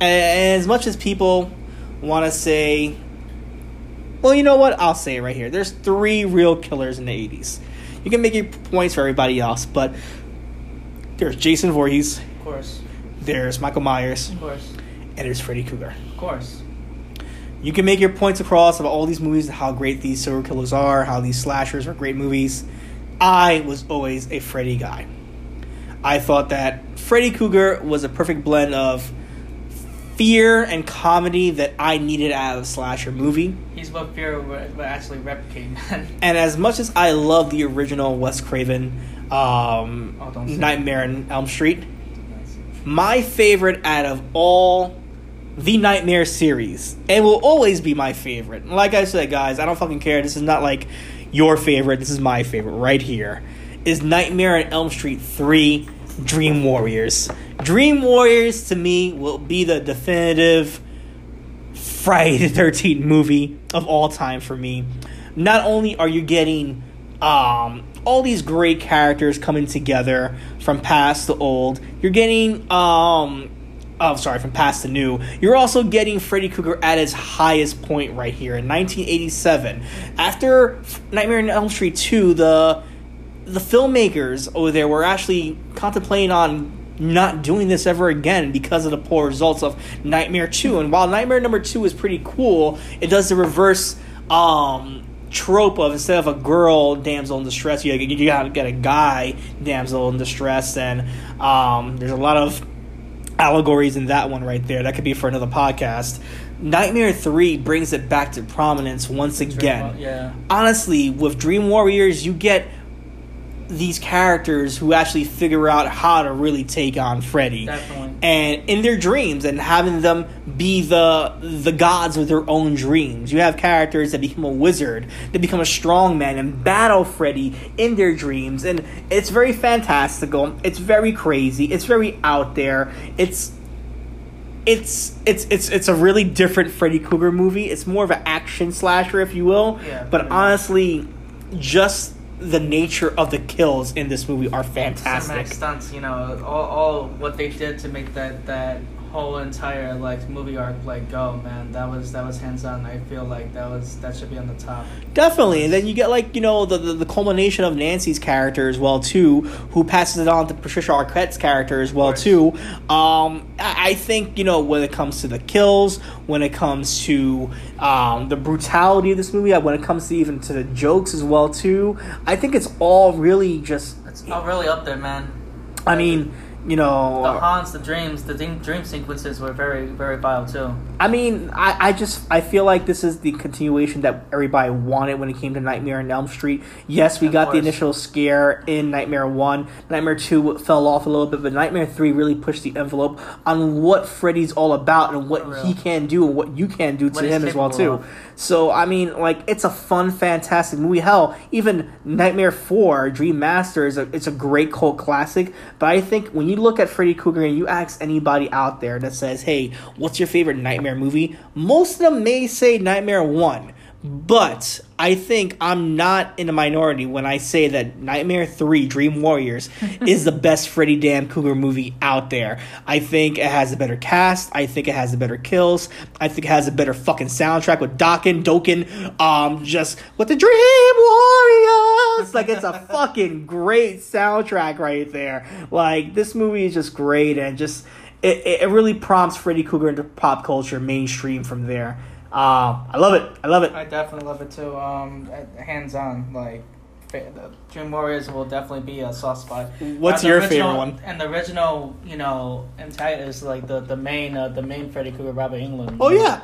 A: as much as people want to say well, you know what? I'll say it right here. There's three real killers in the 80s. You can make your points for everybody else, but there's Jason Voorhees,
B: Of course,
A: there's Michael Myers,
B: of course,
A: and there's Freddy Krueger.
B: of course.
A: You can make your points across of all these movies, how great these serial killers are, how these slashers are great movies. I was always a Freddy guy. I thought that Freddy Krueger was a perfect blend of fear and comedy that I needed out of a slasher movie.
B: He's what fear would would actually replicate, man. [laughs]
A: And as much as I love the original Wes Craven um,
B: Oh,
A: Nightmare on Elm Street, my favorite out of all the Nightmare series, and will always be my favorite. Like I said, guys, I don't fucking care. This is not like your favorite. This is my favorite right here. Is Nightmare on Elm Street 3 Dream Warriors. Dream Warriors to me will be the definitive Friday the Thirteenth movie of all time for me. Not only are you getting um, all these great characters coming together from past to old, you're getting um, oh sorry, from past to new. You're also getting Freddy Krueger at his highest point right here in 1987. After Nightmare on Elm Street 2, the the filmmakers over there were actually contemplating on not doing this ever again because of the poor results of Nightmare 2. And while Nightmare number 2 is pretty cool, it does the reverse um, trope of instead of a girl damsel in distress, you, you gotta get a guy damsel in distress. And um, there's a lot of allegories in that one right there. That could be for another podcast. Nightmare 3 brings it back to prominence once again
B: yeah.
A: honestly, with Dream Warriors, you get these characters who actually figure out how to really take on Freddy.
B: Definitely.
A: And in their dreams and having them be the the gods of their own dreams. You have characters that become a wizard, that become a strong man and battle Freddy in their dreams. And it's very fantastical. It's very crazy. It's very out there. It's it's it's it's it's a really different Freddy Krueger movie. It's more of an action slasher, if you will.
B: Yeah,
A: but honestly, just the nature of the kills in this movie are
B: Cinematic
A: fantastic.
B: stunts, you know, all, all what they did to make that that whole entire like movie arc like go, man. That was that was hands on. I feel like that was that should be on the top.
A: Definitely, and then you get like you know the, the the culmination of Nancy's character as well too, who passes it on to Patricia Arquette's character as well too. Um, I, I think you know when it comes to the kills, when it comes to um, the brutality of this movie, when it comes to even to the jokes as well too. I think it's all really just
B: It's all really up there, man.
A: I mean, you know,
B: The haunts, the dreams, the dream, sequences were very, very vile too.
A: I mean, I, I just I feel like this is the continuation that everybody wanted when it came to Nightmare on Elm Street. Yes, we
B: Of
A: got the initial scare in Nightmare One. Nightmare Two fell off a little bit, but Nightmare Three really pushed the envelope on what Freddy's all about and what he can do and what you can do to
B: What he's
A: him as well too.
B: of.
A: So I mean, like it's a fun, fantastic movie. Hell, even Nightmare Four, Dream Master is a it's a great cult classic. But I think when you look at Freddy Krueger and you ask anybody out there that says, "Hey, what's your favorite Nightmare movie?" Most of them may say Nightmare One. But I think I'm not in a minority when I say that Nightmare 3 Dream Warriors [laughs] is the best Freddy Dan Cougar movie out there. I think it has a better cast. I think it has the better kills. I think it has a better fucking soundtrack with Dokken, Dokken, um, just with the Dream Warriors. Like, it's a [laughs] fucking great soundtrack right there. Like, this movie is just great and just, it, it it really prompts Freddy Cougar into pop culture mainstream from there. Um, I love it. I love it.
B: I definitely love it too. Um, hands on, like the Dream Warriors will definitely be a soft spot.
A: What's
B: Uh,
A: your
B: original-
A: favorite one?
B: And the original, you know, antagonist, like the the main uh, the main Freddy Krueger, Robert Englund.
A: Oh yeah.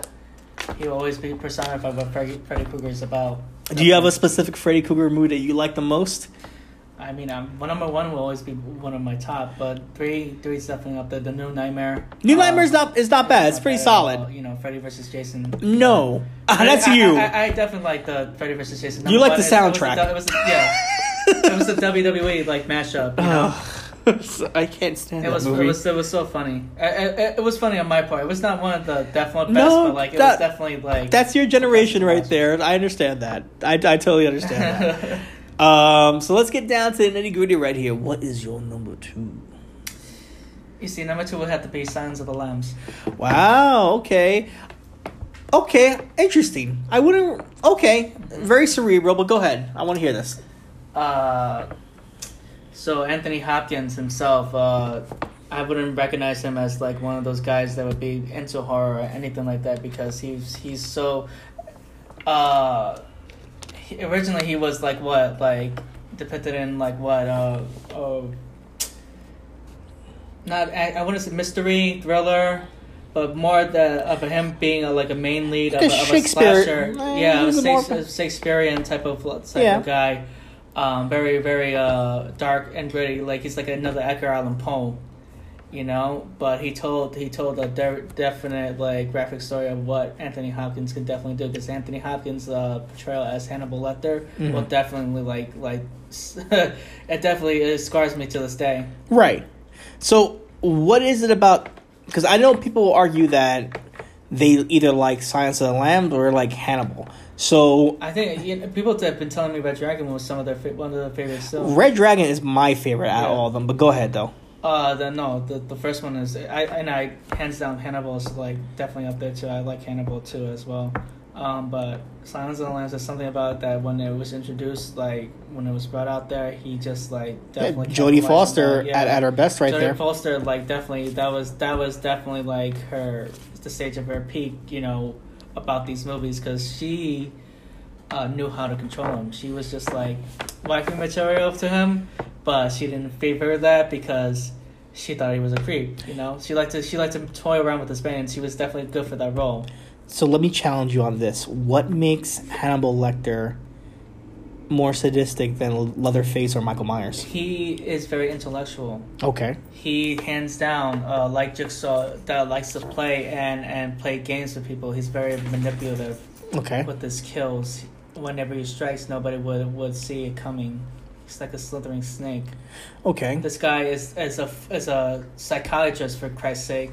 B: He'll always be personified what Freddy, Freddy Krueger is about.
A: Do you have a specific Freddy Krueger movie that you like the most?
B: I mean, um, one number one will always be one of my top, but three, three is definitely up there. The New Nightmare.
A: New
B: um,
A: Nightmare's not is not bad. It's pretty
B: bad
A: solid.
B: all. You know, Freddy versus Jason.
A: No, [laughs]
B: I-
A: that's
B: I,
A: you.
B: I, I, I definitely like the Freddy versus Jason.
A: You like the
B: one. It- it was
A: soundtrack.
B: It was, yeah, it was the [laughs] WWE like mashup. You know. [laughs]
A: I can't stand
B: it
A: that
B: was
A: movie.
B: it was it was so funny. I, I, it was funny on my part. It was not one of the definite best,
A: No,
B: but like it
A: that-
B: was definitely like
A: That's your generation right there. I understand that. I, I totally understand that. Um, so let's get down to the nitty gritty right here. What is your number two?
B: you see, number two will have to be Silence of the Lambs.
A: Wow. Okay. Okay. Interesting. I wouldn't. Okay. Very cerebral, but go ahead. I want to hear this.
B: Uh, so Anthony Hopkins himself, uh, I wouldn't recognize him as like one of those guys that would be into horror or anything like that because he's he's so. Uh, he, originally he was like what like depicted in like what uh uh. Not I, I wouldn't say mystery thriller, but more the of him being a, like a main lead of, of a
A: Shakespeare-
B: slasher.
A: eh,
B: yeah, a Shakespearean type of type
A: Yeah.
B: of guy um, very very uh, dark and gritty. Like he's like another Edgar Allan Poe, you know. But he told he told a de- definite like graphic story of what Anthony Hopkins can definitely do. Because Anthony Hopkins' uh, portrayal as Hannibal Lecter
A: Mhm.
B: will definitely like like [laughs] it definitely it scars me to this day.
A: Right. So, what is it about? Because I know people will argue that they either like Silence of the Lambs or like Hannibal. So,
B: I think you know, people have been telling me Red Dragon was some of their fa- one of their favorite still.
A: Red Dragon is my favorite out of all of them. But go ahead though.
B: Uh, the no, the the first one is I and I hands down Hannibal is like definitely up there too. I like Hannibal too as well. Um, but Silence of the Lambs is something about that when it was introduced, like when it was brought out there, he just like
A: Yeah,
B: definitely.
A: Jodie Foster.
B: Yeah.
A: at, at her best right
B: Jodie
A: there.
B: Jodie Foster, like definitely that was that was definitely like her the stage of her peak, you know, about these movies because she uh, knew how to control him. She was just like wifey material to him, but she didn't favor that because she thought he was a creep. You know, she liked to she liked to toy around with his band. She was definitely good for that role.
A: So let me challenge you on this. What makes Hannibal Lecter more sadistic than Leatherface or Michael Myers?
B: He is very intellectual.
A: Okay.
B: He hands down uh, like Jigsaw that likes to play and and play games with people. He's very manipulative.
A: Okay.
B: with his kills. Whenever he strikes, nobody would would see it coming. He's like a slithering snake.
A: Okay.
B: This guy is is a is a psychiatrist for Christ's sake,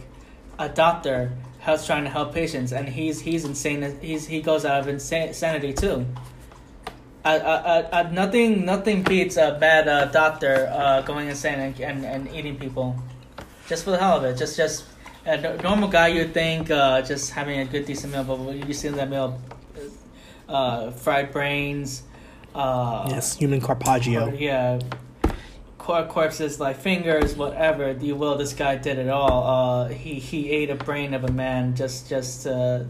B: a doctor who's trying to help patients, and he's he's insane. He's he goes out of insanity too. Uh, uh, uh, nothing nothing beats a bad uh, doctor uh, going insane and, and, and eating people, just for the hell of it. Just just a normal guy you'd think uh, just having a good decent meal, but when you see that meal, uh, fried brains. Uh,
A: Yes, human Carpaccio.
B: yeah. Cor- corpses like fingers, whatever you will. This guy did it all. Uh, he he ate a brain of a man just just to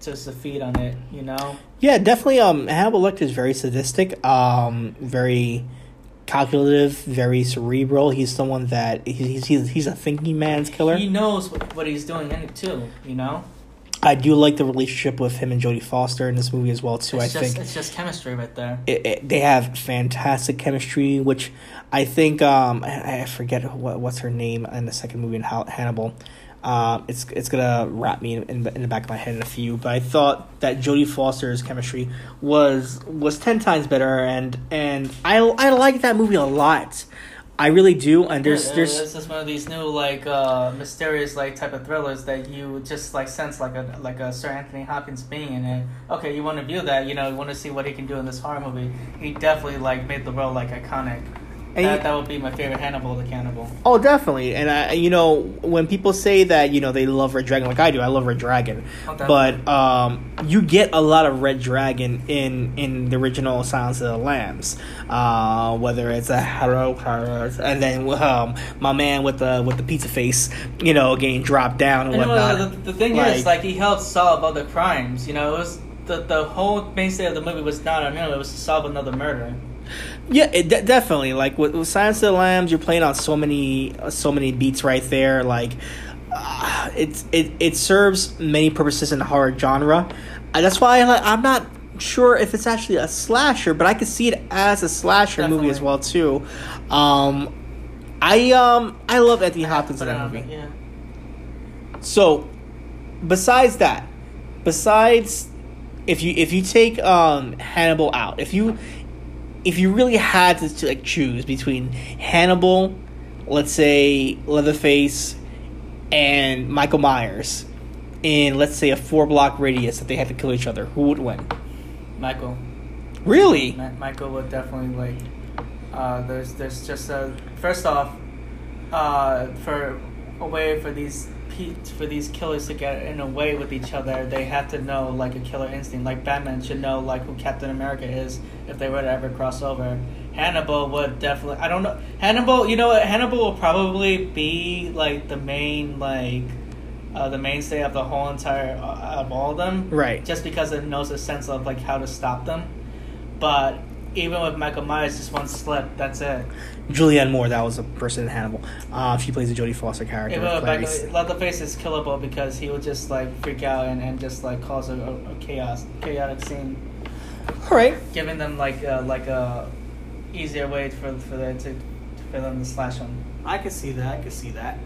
B: just to feed on it. You know.
A: Yeah, definitely. Um, Hannibal Lecter is very sadistic. Um, very calculative, very cerebral. He's someone that he's he's, he's a thinking man's killer.
B: He knows what, what he's doing in it too. You know.
A: I do like the relationship with him and Jodie Foster in this movie as well too.
B: It's
A: I
B: just,
A: think
B: it's just chemistry right there.
A: it, it, they have fantastic chemistry, which I think um, I, I forget what what's her name in the second movie in Hannibal. Um, it's it's gonna wrap me in, in, the- in the back of my head in a few, but I thought that Jodie Foster's chemistry was was ten times better, and and I I like that movie a lot. I really do, and there's
B: Yeah,
A: there's
B: this is one of these new like uh, mysterious like type of thrillers that you just like sense like a like a Sir Anthony Hopkins being in it. Okay, you want to view that, you know, you want to see what he can do in this horror movie. He definitely like made the role like iconic.
A: And
B: that, that would be my favorite Hannibal the Cannibal.
A: Oh, definitely. And I, you know, when people say that, you know, they love Red Dragon, like I do, I love Red Dragon.
B: Oh,
A: but um, you get a lot of Red Dragon in in the original Silence of the Lambs. Uh, whether it's a Harrow, and then um, my man with the with the pizza face, you know, getting dropped down and
B: And
A: whatnot.
B: the, the thing is, like he helped solve other crimes. You know, it was the the whole mainstay of the movie was not on him; it was to solve another murder.
A: Yeah, it de- definitely. Like with, with Silence of the Lambs, you're playing on so many, uh, so many beats right there. Like, uh, it's it it serves many purposes in the horror genre. Uh, that's why I, I'm not sure if it's actually a slasher, but I could see it as a slasher movie as well too. Um, I um I love Anthony Hopkins in that movie.
B: Yeah.
A: So, besides that, besides if you if you take um Hannibal out, if you if you really had to, like choose between Hannibal, let's say Leatherface, and Michael Myers, in let's say a four block radius that they had to kill each other, who would win?
B: Michael.
A: Really?
B: Ma- Michael would definitely like. Uh, there's there's just a first off, uh, for a way for these for these killers to get in a way with each other, they have to know like a killer instinct. Like Batman should know like who Captain America is if they were to ever cross over. Hannibal would definitely. I don't know. Hannibal, you know what? Hannibal will probably be like the main like. Uh, the mainstay of the whole entire uh, of all of them,
A: Right.
B: Just because it knows a sense of like how to stop them, but even with Michael Myers, just one slip, that's it.
A: Julianne Moore, that was a person in Hannibal. Uh, she plays the Jodie Foster character.
B: Even with
A: Clarice.
B: Michael, Leatherface is killable because he would just like freak out and, and just like cause a, a, a chaos, chaotic scene,
A: All right.
B: giving them like a, like a easier way for for them to for them to slash him.
A: I can see that. I can see that.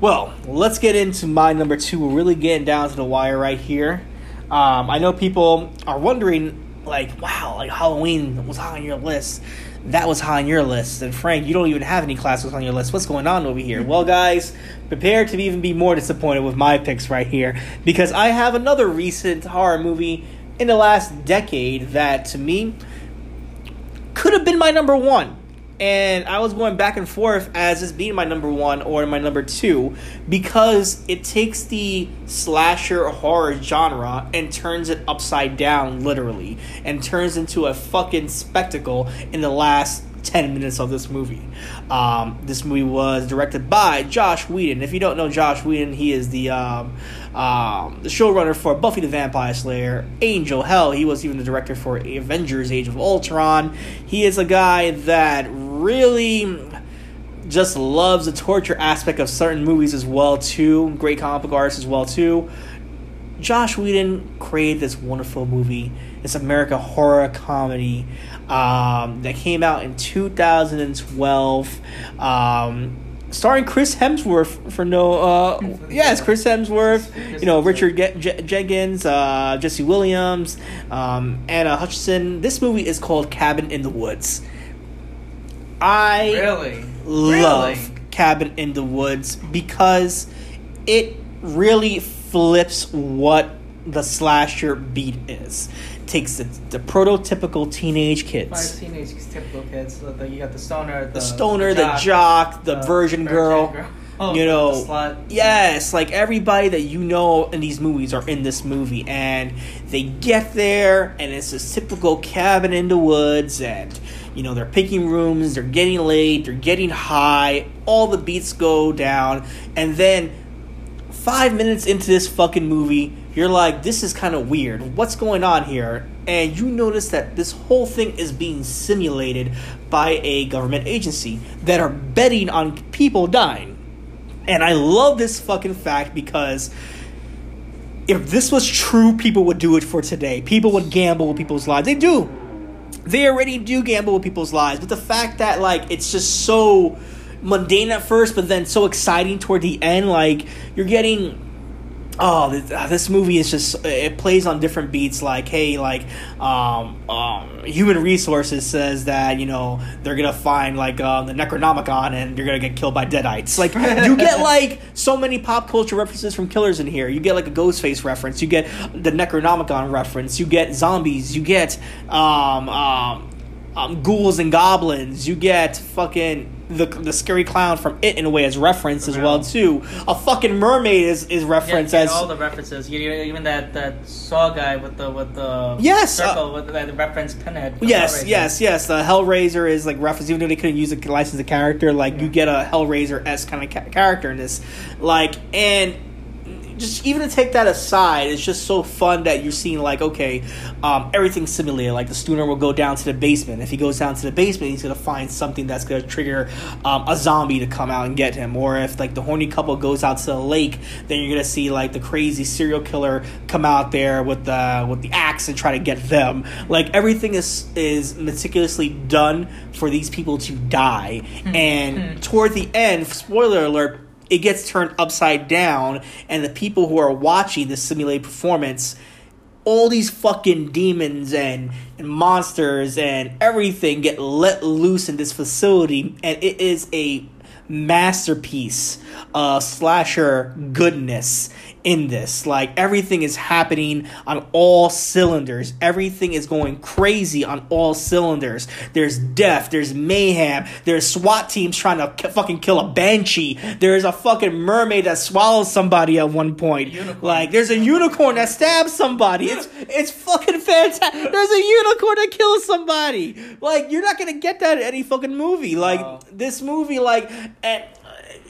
A: Well, let's get into my number two. We're really getting down to the wire right here. Um, I know people are wondering, like, wow, like Halloween was high on your list. That was high on your list. And Frank, you don't even have any classics on your list. What's going on over here? Well, guys, prepare to even be more disappointed with my picks right here because I have another recent horror movie in the last decade that, to me, could have been my number one. And I was going back and forth as this being my number one or my number two because it takes the slasher horror genre and turns it upside down, literally, and turns into a fucking spectacle in the last 10 minutes of this movie. Um, this movie was directed by Josh Whedon. If you don't know Josh Whedon, he is the um, um, the showrunner for Buffy the Vampire Slayer, Angel. Hell, he was even the director for Avengers: Age of Ultron. He is a guy that really just loves the torture aspect of certain movies as well too. Great comic book artist as well too. Josh Whedon created this wonderful movie, this American horror comedy um, that came out in 2012, um, starring Chris Hemsworth for no, uh, yes, Chris Hemsworth, you know, Richard Jenkins, uh, Jesse Williams, um, Anna Hutchison. This movie is called Cabin in the Woods. I
B: Really,
A: love
B: Really?
A: Cabin in the Woods because it really flips what the slasher beat is. Takes the, the prototypical teenage
B: Five
A: kids,
B: teenage typical kids. So the, you got the stoner, the,
A: the stoner, the jock, the, virgin girl.
B: Oh,
A: you know, yes, like everybody that you know in these movies are in this movie, and they get there, and it's this typical cabin in the woods, and you know they're picking rooms, they're getting late, they're getting high, all the beats go down, and then five minutes into this fucking movie, you're like, this is kind of weird. What's going on here? And you notice that this whole thing is being simulated by a government agency that are betting on people dying. And I love this fucking fact because if this was true, people would do it for today. People would gamble with people's lives. They do. They already do gamble with people's lives. But the fact that, like, it's just so mundane at first, but then so exciting toward the end, like, you're getting oh this, uh, this, movie is just it plays on different beats like hey like um, um, human resources says that you know they're gonna find like uh, the necronomicon and you're gonna get killed by deadites. Like you [laughs] get like so many pop culture references from killers in here. You get like a ghostface reference. You get the necronomicon reference. You get zombies. You get um, um, um, ghouls and goblins you get fucking the the scary clown from it in a way as reference as well too. A fucking mermaid is is reference
B: yeah,
A: as
B: all the references. You, even that that saw guy with the with the
A: yes
B: circle uh, with the reference pinhead.
A: Yes, Hellraiser. yes, yes. The Hellraiser is like reference, even though they couldn't use a license a character. Like yeah. you get a Hellraiser s kind of ca- character in this, like and just even to take that aside, it's just so fun that you're seeing like okay, um, everything's simulated. Like the student will go down to the basement. If he goes down to the basement, he's gonna find something that's gonna trigger um, a zombie to come out and get him. Or if like the horny couple goes out to the lake, then you're gonna see like the crazy serial killer come out there with the with the axe and try to get them. Like everything is is meticulously done for these people to die. Mm-hmm. And toward the end, spoiler alert it gets turned upside down, and the people who are watching the simulated performance, all these fucking demons and, and monsters and everything get let loose in this facility, and it is a masterpiece of slasher goodness in this. Like everything is happening on all cylinders. Everything is going crazy on all cylinders. There's death, there's mayhem, there's SWAT teams trying to k- fucking kill a banshee. There's a fucking mermaid that swallows somebody at one point. Unicorn. Like there's a unicorn that stabs somebody. It's it's fucking fantastic. There's a unicorn that kills somebody. Like you're not going to get that in any fucking movie. Like wow. this movie like and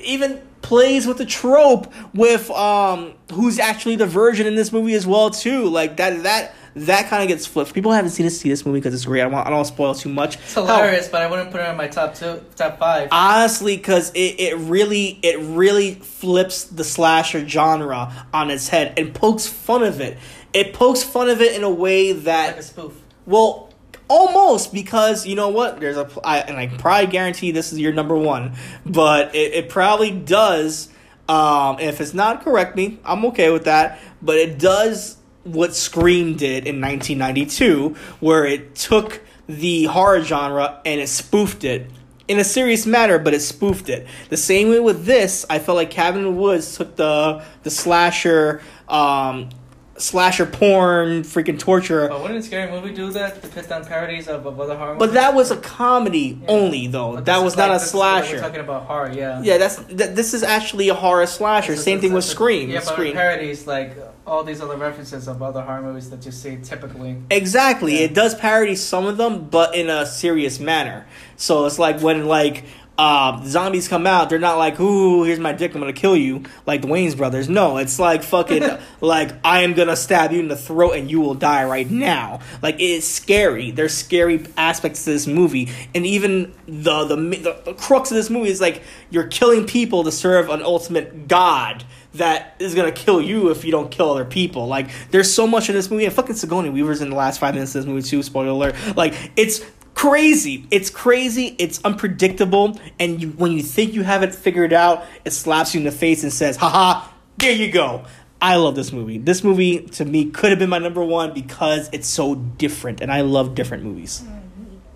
A: even plays with the trope with um who's actually the virgin in this movie as well too. Like that that that kind of gets flipped. People haven't seen this see this movie because it's great. I don't, I don't want to spoil too much.
B: It's hilarious, but I wouldn't put it on my top two, top five.
A: Honestly, because it, it really it really flips the slasher genre on its head and pokes fun of it. It pokes fun of it in a way that
B: like a spoof.
A: Well, Almost because you know what? There's a I, and I probably guarantee this is your number one, but it, it probably does. Um, if it's not, correct me. I'm okay with that. But it does what Scream did in 1992, where it took the horror genre and it spoofed it in a serious manner, but it spoofed it. The same way with this, I felt like Cabin in the Woods took the the slasher um, slasher porn, freaking torture.
B: But wouldn't Scary Movie do that to piss down parodies of, of other horror
A: movies? But that was a comedy yeah. only, though. But that was not like, a slasher.
B: We're talking about horror, yeah.
A: Yeah, that's that, this is actually a horror slasher. Same thing with Scream.
B: Yeah,
A: but Scream.
B: parodies like all these other references of other horror movies that you see typically.
A: Exactly, yeah. it does parody some of them, but in a serious manner. So it's like when like uh, zombies come out, they're not like, "Ooh, here's my dick, I'm gonna kill you," like the Wayans brothers. No, it's like fucking, [laughs] like I am gonna stab you in the throat and you will die right now. Like it is scary. There's scary aspects to this movie, and even the the the, the crux of this movie is like you're killing people to serve an ultimate god that is gonna kill you if you don't kill other people. Like there's so much in this movie, and fucking Sigourney Weaver's in the last five minutes of this movie too. Spoiler alert! Like it's crazy. It's crazy. It's unpredictable. And you, when you think you have it figured out, it slaps you in the face and says, haha, there you go. I love this movie. This movie, to me, could have been my number one because it's so different. And I love different movies.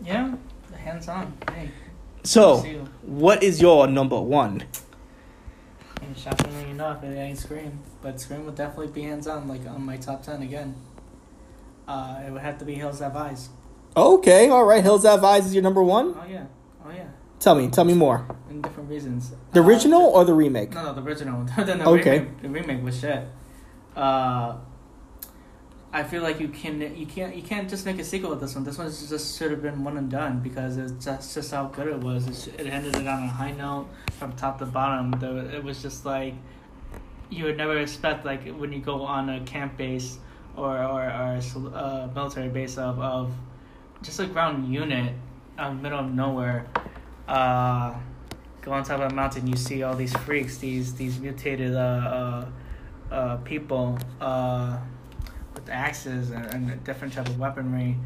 B: Yeah, hands on. Hey.
A: So, what is your number one?
B: And shockingly enough, it ain't Scream. But Scream would definitely be hands on, like on my top 10 again. Uh, it would have to be Hills Have Eyes.
A: Okay, all right. Hills Have Eyes is your number one.
B: Oh yeah, oh yeah.
A: Tell me, tell me more.
B: In different reasons.
A: The original uh, or the remake?
B: No, no, the original. [laughs] the
A: okay.
B: Remake, the remake was shit. Uh, I feel like you can you can't you can't just make a sequel with this one. This one just should have been one and done because it's just just how good it was. It, it ended it on a high note from top to bottom. It was just like you would never expect like when you go on a camp base or or, or a uh, military base of, of just a ground unit out in the middle of nowhere. Uh, go on top of a mountain, you see all these freaks, these these mutated uh, uh, uh, people uh, with axes and, and different type of weaponry,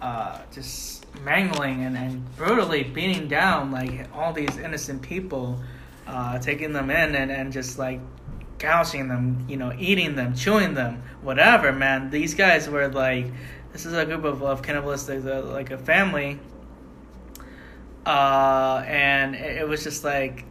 B: uh, just mangling and, and brutally beating down like all these innocent people, uh, taking them in and, and just like gouging them, you know, eating them, chewing them, whatever, man. These guys were like, this is a group of, of cannibalistic, uh, like a family. Uh, and it, it was just like,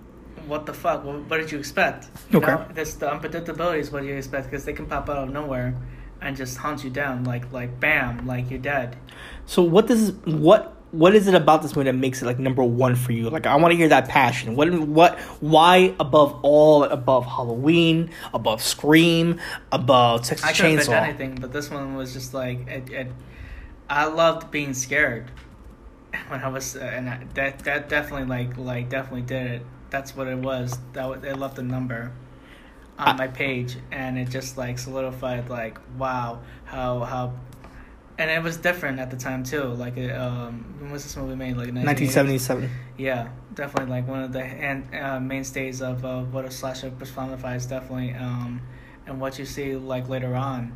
B: what the fuck? What, what did you expect? You
A: Okay.
B: know, this the unpredictability is what you expect because they can pop out of nowhere and just hunt you down like like bam, like you're dead.
A: So what does what what is it about this movie that makes it like number one for you? Like I want to hear that passion. What what why above all above Halloween, above Scream, above Texas
B: I could have picked anything, but this one was just like it. it I loved being scared [laughs] when I was, uh, and I, that that definitely like like definitely did it. That's what it was. That they left a number on
A: I-
B: my page, and it just like solidified like wow how how. And it was different at the time too. Like, it, um, when was this movie made? Like
A: 1977.
B: Yeah, definitely like one of the and uh, mainstays of uh, what a slasher personifies. Definitely, um, and what you see like later on.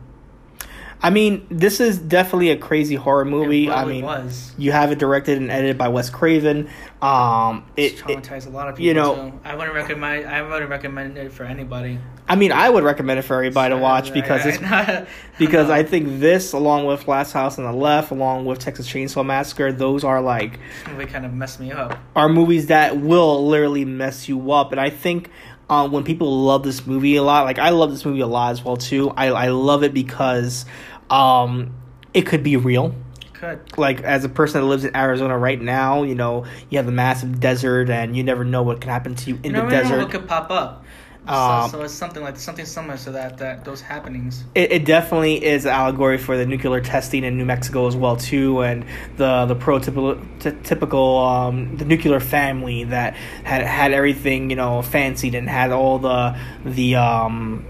A: I mean, this is definitely a crazy horror movie.
B: It
A: I mean,
B: was.
A: you have it directed and edited by Wes Craven. Um,
B: It,
A: it, it
B: traumatized a lot of people.
A: you know-
B: too. I wouldn't recommend. I wouldn't recommend it for anybody.
A: I mean, I would recommend it for everybody to watch because it's [laughs] [laughs] because I think this, along with Last House on the Left, along with Texas Chainsaw Massacre, those are like
B: movie kind of messed me up.
A: are movies that will literally mess you up. And I think um, when people love this movie a lot, like I love this movie a lot as well too. I I love it because um, it could be real.
B: Could
A: Like as a person that lives in Arizona right now, you know you have a massive desert, and you never know what can happen to you in
B: you
A: the
B: know
A: desert.
B: what could pop up.
A: Um,
B: so, so it's something like something similar to that. That those happenings.
A: it, it definitely is an allegory for the nuclear testing in New Mexico as well too, and the the prototypical t- typical um, the nuclear family that had had everything you know fancied and had all the the um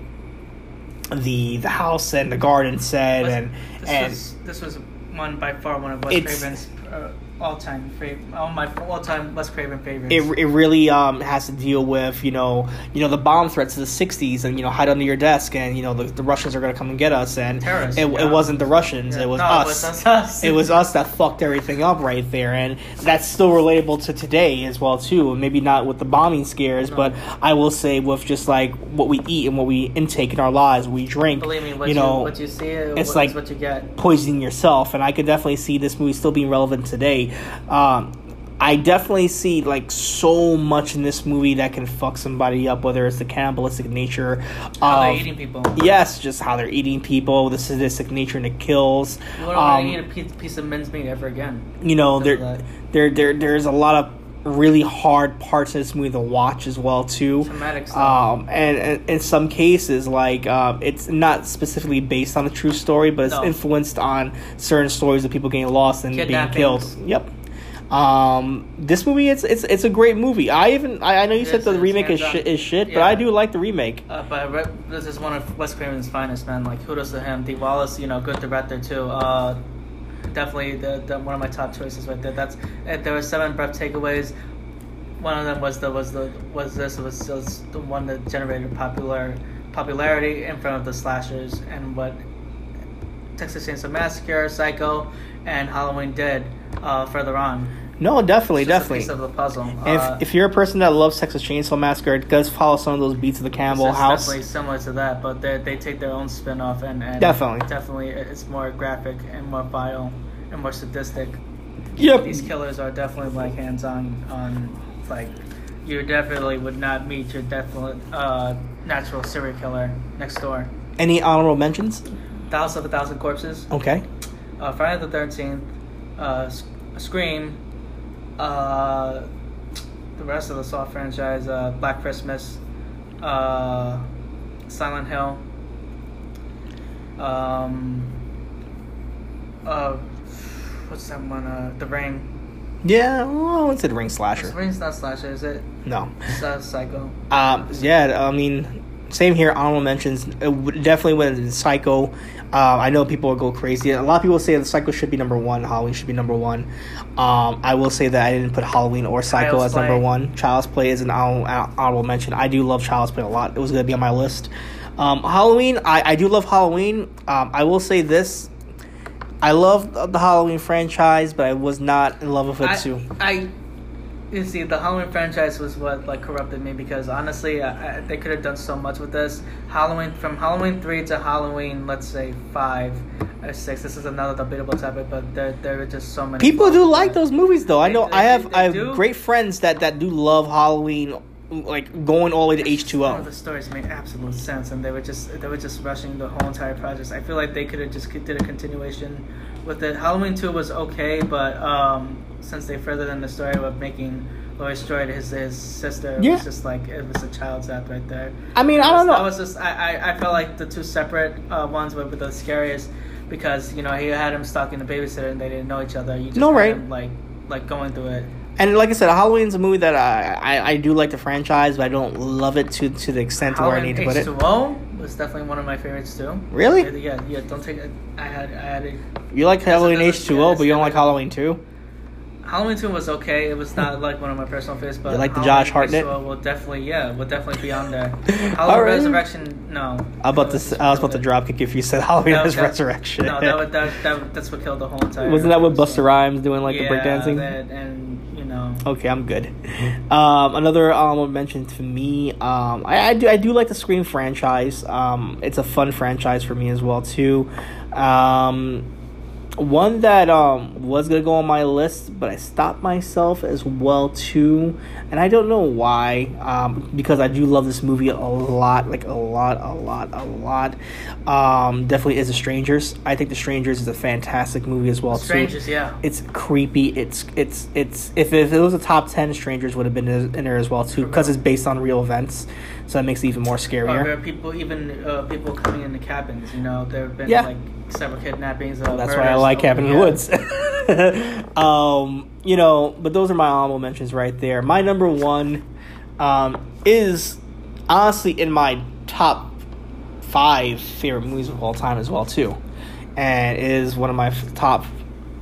A: the the house and the garden set and
B: this
A: and
B: was this was one by far one of Wes Craven's uh, all time favorite. All my all time Wes Craven favorites.
A: it, it really um has to deal with you know you know the bomb threats of the 60s and you know hide under your desk and you know the, the Russians are gonna come and get us and
B: Terrorists,
A: it,
B: yeah.
A: it wasn't the Russians
B: Yeah.
A: it was
B: No,
A: us
B: It was [laughs] us.
A: it was us that fucked everything up right there and that's still relatable to today as well too maybe not with the bombing scares
B: No.
A: but i will say with just like what we eat and what we intake in our lives we drink
B: Believe me, what
A: you
B: you,
A: know
B: what you see,
A: it's
B: it's
A: like-
B: what you get.
A: poisoning yourself and i could definitely see this movie still being relevant today um I definitely see like so much in this movie that can fuck somebody up, whether it's the cannibalistic nature
B: How they're
A: of
B: eating people.
A: yes, just how they're eating people, the sadistic nature and the kills.
B: You wouldn't
A: Um,
B: want to eat a piece, piece of men's meat ever again.
A: you know there there there there's a lot of really hard parts of this movie to watch as well too. Um and, and in some cases like um it's not specifically based on a true story but it's
B: No.
A: influenced on certain stories of people getting lost and being killed. Yep. Um this movie it's it's it's a great movie. I even i, I know you said
B: Yes,
A: the remake is shit is shit but i do like the remake.
B: Uh, but Re- this is one of Wes Craven's finest, man. Like kudos to him. Dee Wallace, you know, good director too. Uh, definitely the, the one of my top choices right there. That's uh, there were seven breath takeaways. One of them was the was the was this was, was the one that generated popular popularity in front of the slashers and what Texas Chainsaw Massacre, Psycho, and Halloween did uh, further on.
A: No definitely
B: It's just a
A: definitely
B: piece of the puzzle.
A: if,
B: Uh,
A: if you're a person that loves Texas Chainsaw Massacre, it does follow some of those beats of the Campbell
B: It's
A: House.
B: definitely similar to that, but they they take their own spin off and, and
A: Definitely.
B: definitely it's more graphic and more vile and more sadistic.
A: Yep.
B: These killers are definitely like hands on on like you definitely would not meet your definite uh, natural serial killer next door.
A: Any honorable mentions?
B: Thousand of a Thousand Corpses,
A: Okay.
B: uh, Friday the Thirteenth, uh, Scream, uh, the rest of the Saw franchise, uh, Black Christmas, uh, Silent Hill, um, uh, what's that one? Uh, The Ring.
A: Yeah, well, it's a ring slasher.
B: The Ring's not slasher, is it?
A: No.
B: It's uh, Psycho.
A: Um, yeah, I mean, same here. Honorable mentions. It would- definitely went in Psycho. Uh, I know people will go crazy. A lot of people say the Psycho should be number one. Halloween should be number one. Um, I will say that I didn't put Halloween or Psycho
B: Child's
A: as number one. Child's Play is an hon- honorable mention. I do love Child's Play a lot. It was going to be on my list. Um, Halloween, I, I do love Halloween. Um, I will say this. I love the Halloween franchise, but I was not in love with it
B: I,
A: too.
B: I, you see, the Halloween franchise was what like corrupted me because honestly, I, I, they could have done so much with this. Halloween from Halloween three to Halloween, let's say five or six. This is another debatable topic, but there there are just so many.
A: People do like those movies though. I know
B: they-
A: I have
B: they
A: I have
B: do.
A: great friends that that do love Halloween, like going all the way to H two
B: None the stories made absolute sense, and they were just they were just rushing the whole entire project. I feel like they could have just did a continuation with it. Halloween two was okay, but um, since they furthered in the story of making Laurie Strode his his sister, it
A: Yeah.
B: was just like it was a child's act right there.
A: I mean, I don't know.
B: I was just I, I, I felt like the two separate uh, ones were the scariest because you know he had him stalking the babysitter and they didn't know each other. You just
A: No,
B: had
A: right.
B: him, like like going through it.
A: And like I said, Halloween's a movie that I, I, I do like the franchise, but I don't love it to to the extent to where I
B: Halloween
A: need to put it.
B: H2O was definitely one of my favorites too.
A: Really?
B: Yeah, yeah. Don't take it. I had, I had it.
A: You like Halloween H two O, but you don't like Halloween two.
B: Halloween two was okay. It was not like one of my personal favorites, but
A: You like the
B: Halloween
A: Josh Hartnett?
B: H2O will definitely, yeah, will definitely be on there. [laughs] Halloween
A: Alright.
B: Resurrection, no.
A: I about to I was about to drop kick if you said Halloween as
B: that-
A: Resurrection.
B: No, that, would, that, that that's what killed the whole entire.
A: Wasn't that with
B: so-
A: Busta Rhymes doing like
B: yeah,
A: the breakdancing?
B: That, and you know,
A: Okay, I'm good. Um, another honorable mention to me. Um, I, I do I do like the Scream franchise. Um, it's a fun franchise for me as well too. Um, one that um was gonna go on my list, but I stopped myself as well too, and I don't know why. Um, because I do love this movie a lot, like a lot, a lot, a lot. Um, definitely is the Strangers. I think the Strangers is a fantastic movie as well too
B: strangers, yeah.
A: it's creepy. It's it's it's if, if it was a top ten, Strangers would have been in there as well too because it's based on real events, so that makes it even more
B: Or
A: scarier.
B: there are people, even uh, people coming in the cabins. You know, there have been
A: Yeah.
B: like several kidnappings. Uh,
A: That's why I like Cabin in the Woods. [laughs] um, you know, but those are my honorable mentions right there. My number one um, is honestly in my top five favorite movies of all time as well too, and it is one of my top.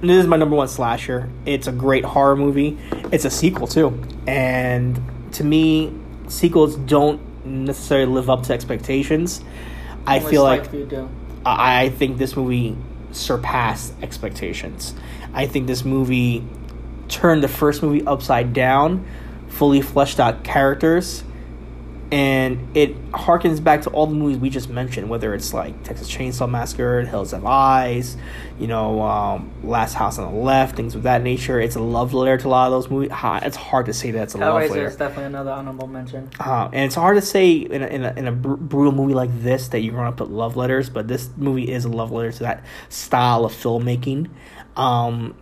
A: This is my number one slasher. It's a great horror movie. It's a sequel too, and to me, sequels don't necessarily live up to expectations. I
B: Only
A: feel like. I think this movie surpassed expectations. I think this movie turned the first movie upside down, fully fleshed out characters, and it harkens back to all the movies we just mentioned, whether it's like Texas Chainsaw Massacre, Hills Have Eyes, you know, um, Last House on the Left, things of that nature. It's a love letter to a lot of those movies. Ha- It's hard to say that it's a love letter.
B: is definitely another honorable mention.
A: Uh, and it's hard to say in a, in a, in a br- brutal movie like this that you're going to put love letters, but this movie is a love letter to that style of filmmaking. Um,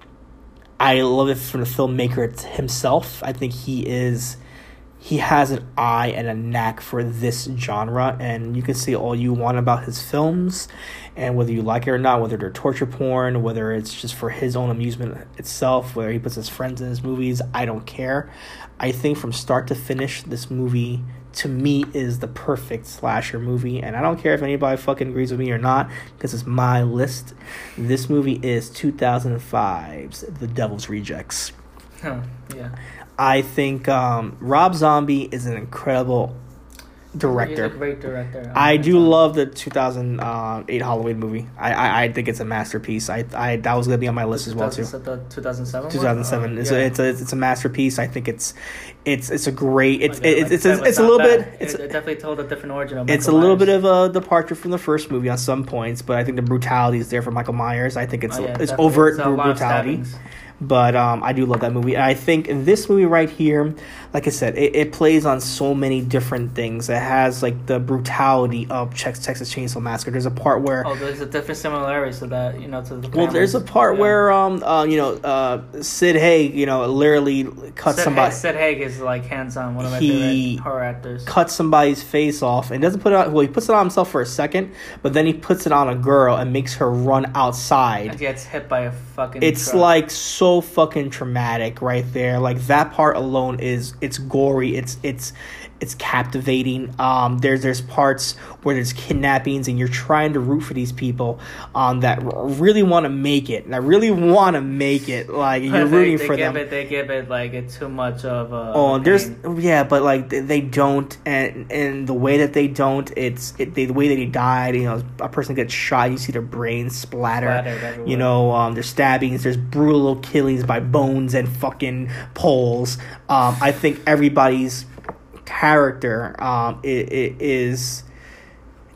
A: I love it from the filmmaker himself. I think he is he has an eye and a knack for this genre and you can say all you want about his films and whether you like it or not whether they're torture porn whether it's just for his own amusement itself whether he puts his friends in his movies i don't care. I think from start to finish this movie to me is the perfect slasher movie and i don't care if anybody fucking agrees with me or not because it's my list. This movie is 2005's the devil's rejects.
B: Huh, yeah.
A: I think um, Rob Zombie is an incredible
B: He's
A: director.
B: a great director.
A: I
B: Um,
A: do love the 2008 Halloween movie. I, I I think it's a masterpiece. I I that was gonna be on my list as well too.
B: The 2007. one?
A: 2007.
B: Oh,
A: It's,
B: yeah.
A: a, it's a it's a masterpiece. I think it's it's it's a great. It's it's
B: like
A: it's it's, it's a little bit. It's
B: it, it definitely told a different origin of.
A: it's a little bit of a departure from the first movie on some points, but I think the brutality is there for Michael Myers. I think it's
B: Oh, yeah,
A: it's
B: definitely.
A: overt
B: It's a lot of
A: brutality. But um, I do love that movie. And I think this movie right here, like I said, it, it plays on so many different things. It has like the brutality of Tex- Texas Chainsaw Massacre. There's a part where
B: Oh, there's a different similarity to that, you know, to the.
A: well, there's a part
B: Yeah.
A: where um uh you know uh Sid Haig you know literally cuts
B: Sid
A: somebody
B: Haig, Sid Haig is like hands on one of my
A: He-
B: favorite horror actors.
A: cuts somebody's face off and doesn't put it on well he puts it on himself for a second but then he puts it on a girl and makes her run outside
B: and gets hit by a fucking.
A: it's
B: truck.
A: like so fucking traumatic right there like that part alone is it's gory it's it's it's captivating. Um, there's there's parts where there's kidnappings and you're trying to root for these people um, that really want to make it. That really want to make it. Like you're
B: They-
A: rooting
B: they
A: for
B: give
A: them.
B: It, they give it like it's too much of a.
A: Oh, there's yeah, but like they, they don't, and and the way that they don't, it's it, they, the way that he died. You know, a person gets shot, you see their brains splatter. You know, um, there's stabbings, there's brutal killings by bones and fucking poles. Um, I think everybody's character um i- i- is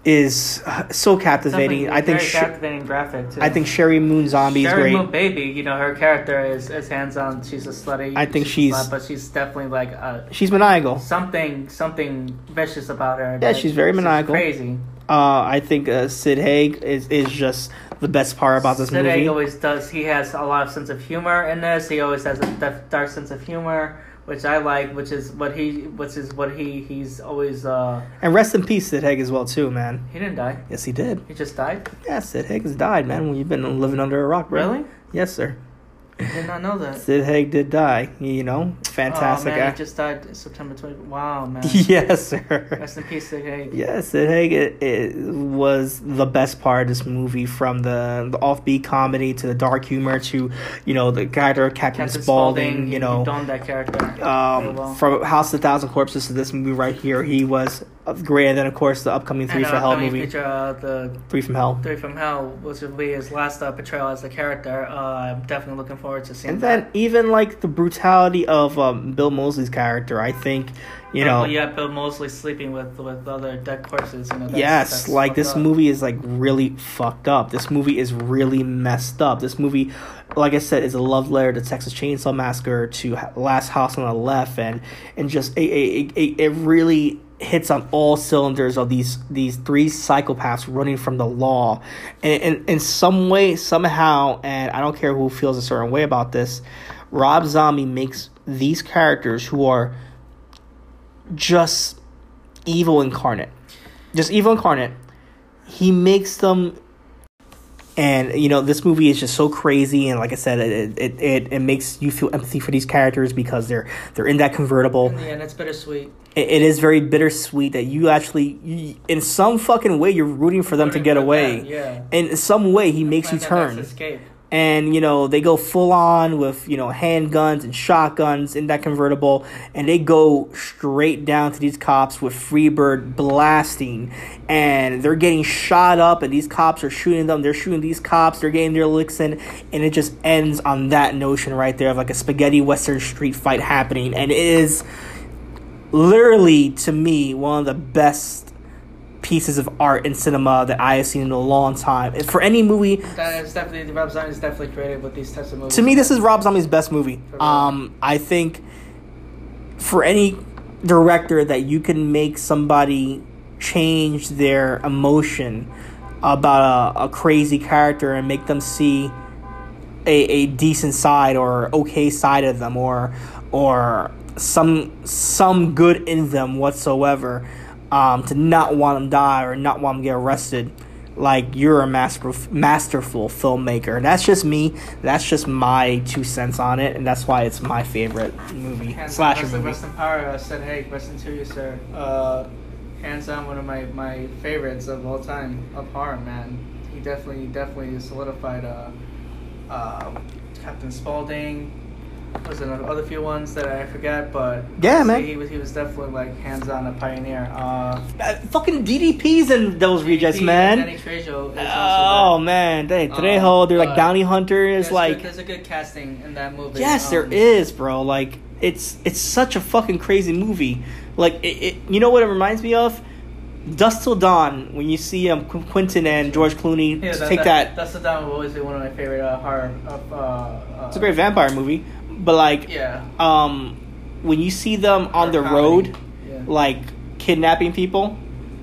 A: is uh, so captivating.
B: Something
A: I think
B: captivating graphic too.
A: I think Sheri Moon Zombie is
B: Sheri
A: great.
B: Moon Baby, you know her character is, is hands on. She's a slutty.
A: I think
B: a
A: she's-
B: slut, but she's definitely like uh,
A: She's maniacal.
B: something something vicious about her.
A: Yeah, she's very maniacal.
B: Crazy.
A: Uh, I think uh, Sid Haig is, is just the best part about this
B: Sid
A: movie.
B: Haig always does. He has a lot of sense of humor in this. He always has a def- dark sense of humor, which I like. Which is what he, which is what he, he's always. uh
A: And rest in peace, Sid Haig as well too, man.
B: He didn't die.
A: Yes, he did.
B: He just died.
A: Yeah, Sid Haig has died, man. You've been living under a rock, bro.
B: Really?
A: Yes, sir.
B: I did not know that.
A: Sid Haig did die. You know, fantastic
B: Oh man,
A: guy.
B: he just died September 20. Wow, man. [laughs]
A: yes, sir.
B: Rest in peace, Sid Haig.
A: Yes, Sid Haig it, it was the best part of this movie, from the the offbeat comedy to the dark humor to, you know, the character Captain,
B: Captain
A: Spaulding.
B: Spaulding,
A: you know,
B: donned that character.
A: um,
B: well.
A: from House of Thousand Corpses to this movie right here, he was great. And then of course the upcoming Three
B: and, uh,
A: Hell movie,
B: Feature, uh, the
A: Three from Hell.
B: Three from Hell, which will be his last uh, portrayal as a character. Uh, I'm definitely looking forward to seeing
A: And
B: that.
A: then even like the brutality of um, Bill Moseley's character, I think, you know,
B: Well, yeah, Bill Moseley sleeping with with other dead corpses. You know, that's,
A: yes,
B: that's
A: like this
B: up.
A: movie is like really fucked up. This movie is really messed up. This movie, like I said, is a love letter to Texas Chainsaw Massacre, to Last House on the Left, and and just it it, it, it really hits on all cylinders of these these three psychopaths running from the law. And in, some way somehow and i don't care who feels a certain way about this rob zombie makes these characters who are just evil incarnate. Just evil incarnate. He makes them and you know this movie is just so crazy and like i said it it, it, it makes you feel empathy for these characters because they're they're in that convertible
B: yeah that's bittersweet.
A: it, it is very bittersweet that you actually you, in some fucking way you're rooting for them to get away
B: yeah.
A: in some way he makes you
B: Plan their best
A: turn
B: Escape.
A: And you know they go full on with you know handguns and shotguns in that convertible. And they go straight down to these cops with freebird blasting. And they're getting shot up and these cops are shooting them. They're shooting these cops. They're getting their licks in. And it just ends on that notion right there of like a spaghetti western street fight happening. And it is literally to me one of the best pieces of art in cinema that I have seen in a long time. For any movie,
B: That is definitely Rob Zombie is definitely creative with these types of movies.
A: to me, this is Rob Zombie's best movie. Um, I think for any director that you can make somebody change their emotion about a, a crazy character and make them see a, a decent side or okay side of them or or some some good in them whatsoever um, to not want them die or not want to get arrested like you're a master, masterful filmmaker And that's just me that's just my two cents on it and that's why it's my favorite movie
B: Hands
A: slasher movie
B: Rest in power. Uh, Sid Haig, rest in to you, sir. Uh, hands down, one of my, my favorites of all time of horror, man. He definitely definitely solidified. Uh, uh, Captain Spaulding. Was there other few ones that I forgot, but
A: Yeah, man.
B: he was he was definitely like hands on a pioneer. Uh,
A: Uh, fucking DDP's in those rejects man
B: Danny Trejo
A: oh
B: there.
A: man they
B: Um,
A: Trejo they're like bounty hunters
B: There's
A: like
B: good, there's a good casting in that movie.
A: Yes, there
B: Um,
A: is, bro. Like it's it's such a fucking crazy movie. Like it, it you know what it reminds me of? Dusk Till Dawn when you see um Qu- Quentin and George Clooney
B: Yeah,
A: take that.
B: Dusk till Dawn will always be one of my favorite uh, horror. Uh, uh,
A: It's a great vampire movie, but like
B: Yeah.
A: um when you see them on the
B: Comedy.
A: road,
B: Yeah.
A: like kidnapping people,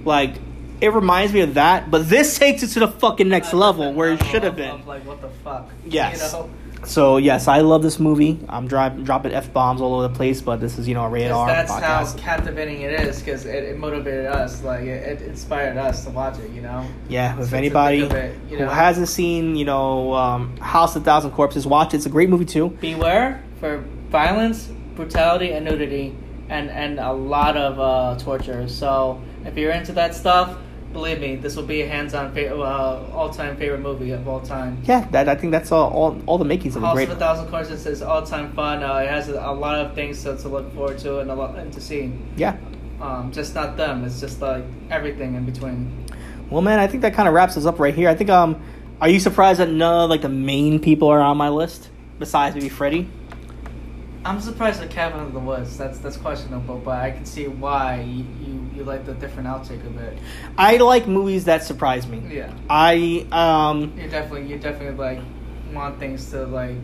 A: like it reminds me of that. But this takes it to the fucking next level where it should have been.
B: like what the fuck.
A: Yes.
B: You know?
A: So yes, I love this movie. I'm dri- dropping f bombs all over the place, but this is you know a radar
B: that's
A: podcast.
B: how captivating it is because it, it motivated us. Like it, it inspired us to watch it. You know.
A: Yeah, if anybody
B: it, you
A: who hasn't seen, you know, um, House of Thousand Corpses, watch it. It's a great movie too.
B: Beware for violence, brutality, and nudity and and a lot of uh, torture. So if you're into that stuff, believe me, this will be a hands-on fa- uh, all-time favorite movie of all time.
A: Yeah, that I think that's all all, all the makings of a
B: House of a Thousand Corpses is all-time fun. Uh, it has a, a lot of things to, to look forward to and a lot and to see.
A: Yeah.
B: Um, just not them. It's just like everything in between.
A: Well, man, I think that kind of wraps us up right here. I think um, are you surprised that none of like the main people are on my list besides maybe Freddie?
B: I'm surprised at Cabin in the Woods. That's that's questionable, but I can see why you, you, you like the different outtake of it.
A: I like movies that surprise me.
B: Yeah,
A: I um,
B: you definitely you definitely like want things to like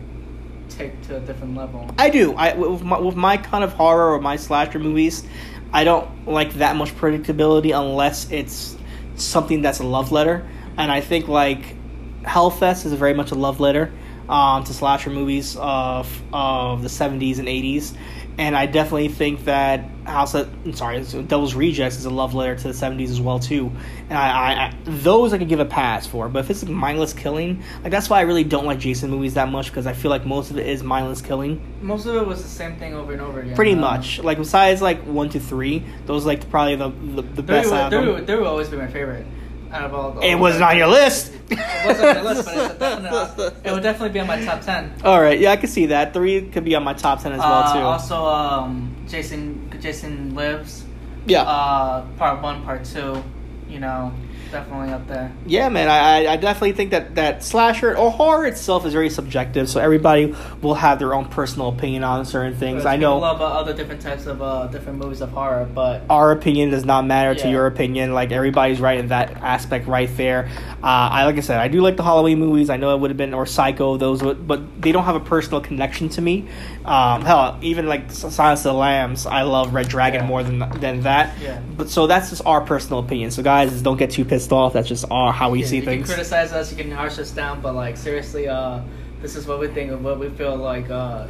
B: take to a different level.
A: I do. I with my, with my kind of horror or my slasher movies, I don't like that much predictability unless it's something that's a love letter. And I think like Hellfest is very much a love letter um, to slasher movies of of the seventies and eighties. And I definitely think that House of I'm sorry, Devil's Rejects is a love letter to the seventies as well too. And I, I, I those I could give a pass for. But if it's mindless killing, like that's why I really don't like Jason movies that much because I feel like most of it is mindless killing.
B: Most of it was the same thing over and over again.
A: Pretty
B: Um,
A: much. Like besides like one to three, those like probably the the, the best
B: would,
A: out
B: three,
A: of them.
B: would, three would always be my favorite out of all.
A: It wasn't on your list.
B: It wasn't on my list, but it's a [laughs] definite, it would definitely be on my top ten.
A: All right, yeah, I can see that. Three could be on my top ten as well
B: Uh,
A: too.
B: Also, um, Jason Jason Lives.
A: yeah,
B: Uh, part one, part two. You know, definitely up there.
A: yeah, man. I I- I definitely think that that slasher or horror itself is very subjective, so everybody will have their own personal opinion on certain things. I know.
B: people love uh, other different types of uh, different movies of horror, but
A: our opinion does not matter to your opinion. Like everybody's right in that aspect right there. Uh, I like I said, I do like the Halloween movies. I know it would have been or Psycho, those, would, but they don't have a personal connection to me. Um, hell, even like Silence of the Lambs, I love Red Dragon
B: Yeah.
A: more than than that.
B: Yeah.
A: But so that's just our personal opinion. So guys, don't get too pissed off. That's just our how we
B: yeah,
A: see
B: you
A: things.
B: You can criticize us, you can harsh us down, but like seriously, uh, this is what we think of what we feel like uh,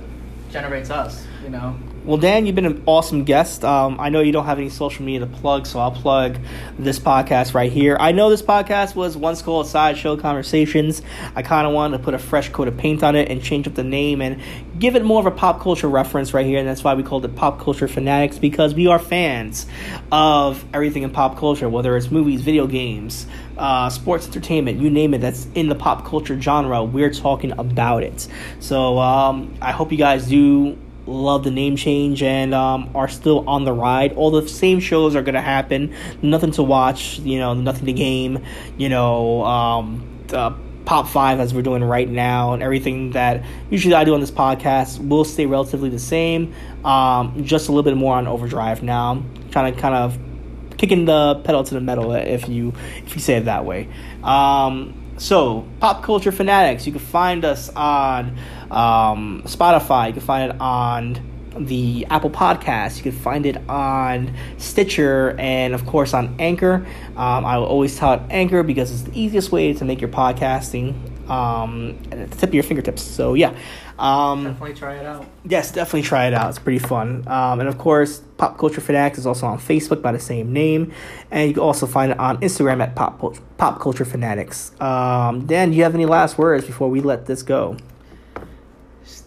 B: generates us. You know.
A: Well, Dan, you've been an awesome guest. Um, I know you don't have any social media to plug, so I'll plug this podcast right here. I know this podcast was once called Sideshow Conversations. I kind of wanted to put a fresh coat of paint on it and change up the name and give it more of a pop culture reference right here, and that's why we called it Pop Culture Fanatics because we are fans of everything in pop culture, whether it's movies, video games, uh, sports, entertainment, you name it, that's in the pop culture genre. We're talking about it. So um, I hope you guys do love the name change and um, are still on the ride. All the same shows are to happen. Nothing to watch, you know, nothing to game, you know, um, uh, Pop 5 as we're doing right now, and everything that usually I do on this podcast will stay relatively the same. Um, just a little bit more on overdrive now. I'm trying to kind of kicking the pedal to the metal if you if you say it that way. Um, so, Pop Culture Fanatics, you can find us on um, Spotify, you can find it on the Apple Podcast, you can find it on Stitcher, and of course on Anchor. Um, I will always tout Anchor because it's the easiest way to make your podcasting um, at the tip of your fingertips. So, yeah. Um,
B: Definitely try it out.
A: Yes, definitely try it out. It's pretty fun. Um, and of course, Pop Culture Fanatics is also on Facebook by the same name, and you can also find it on Instagram at Pop Pop Culture Fanatics. Um, Dan, do you have any last words before we let this go?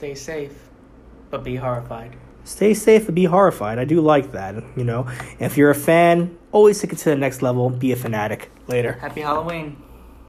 B: Stay safe, but be horrified.
A: Stay safe and be horrified. I do like that. You know, if you're a fan, always take it to the next level. Be a fanatic. Later.
B: Happy Halloween.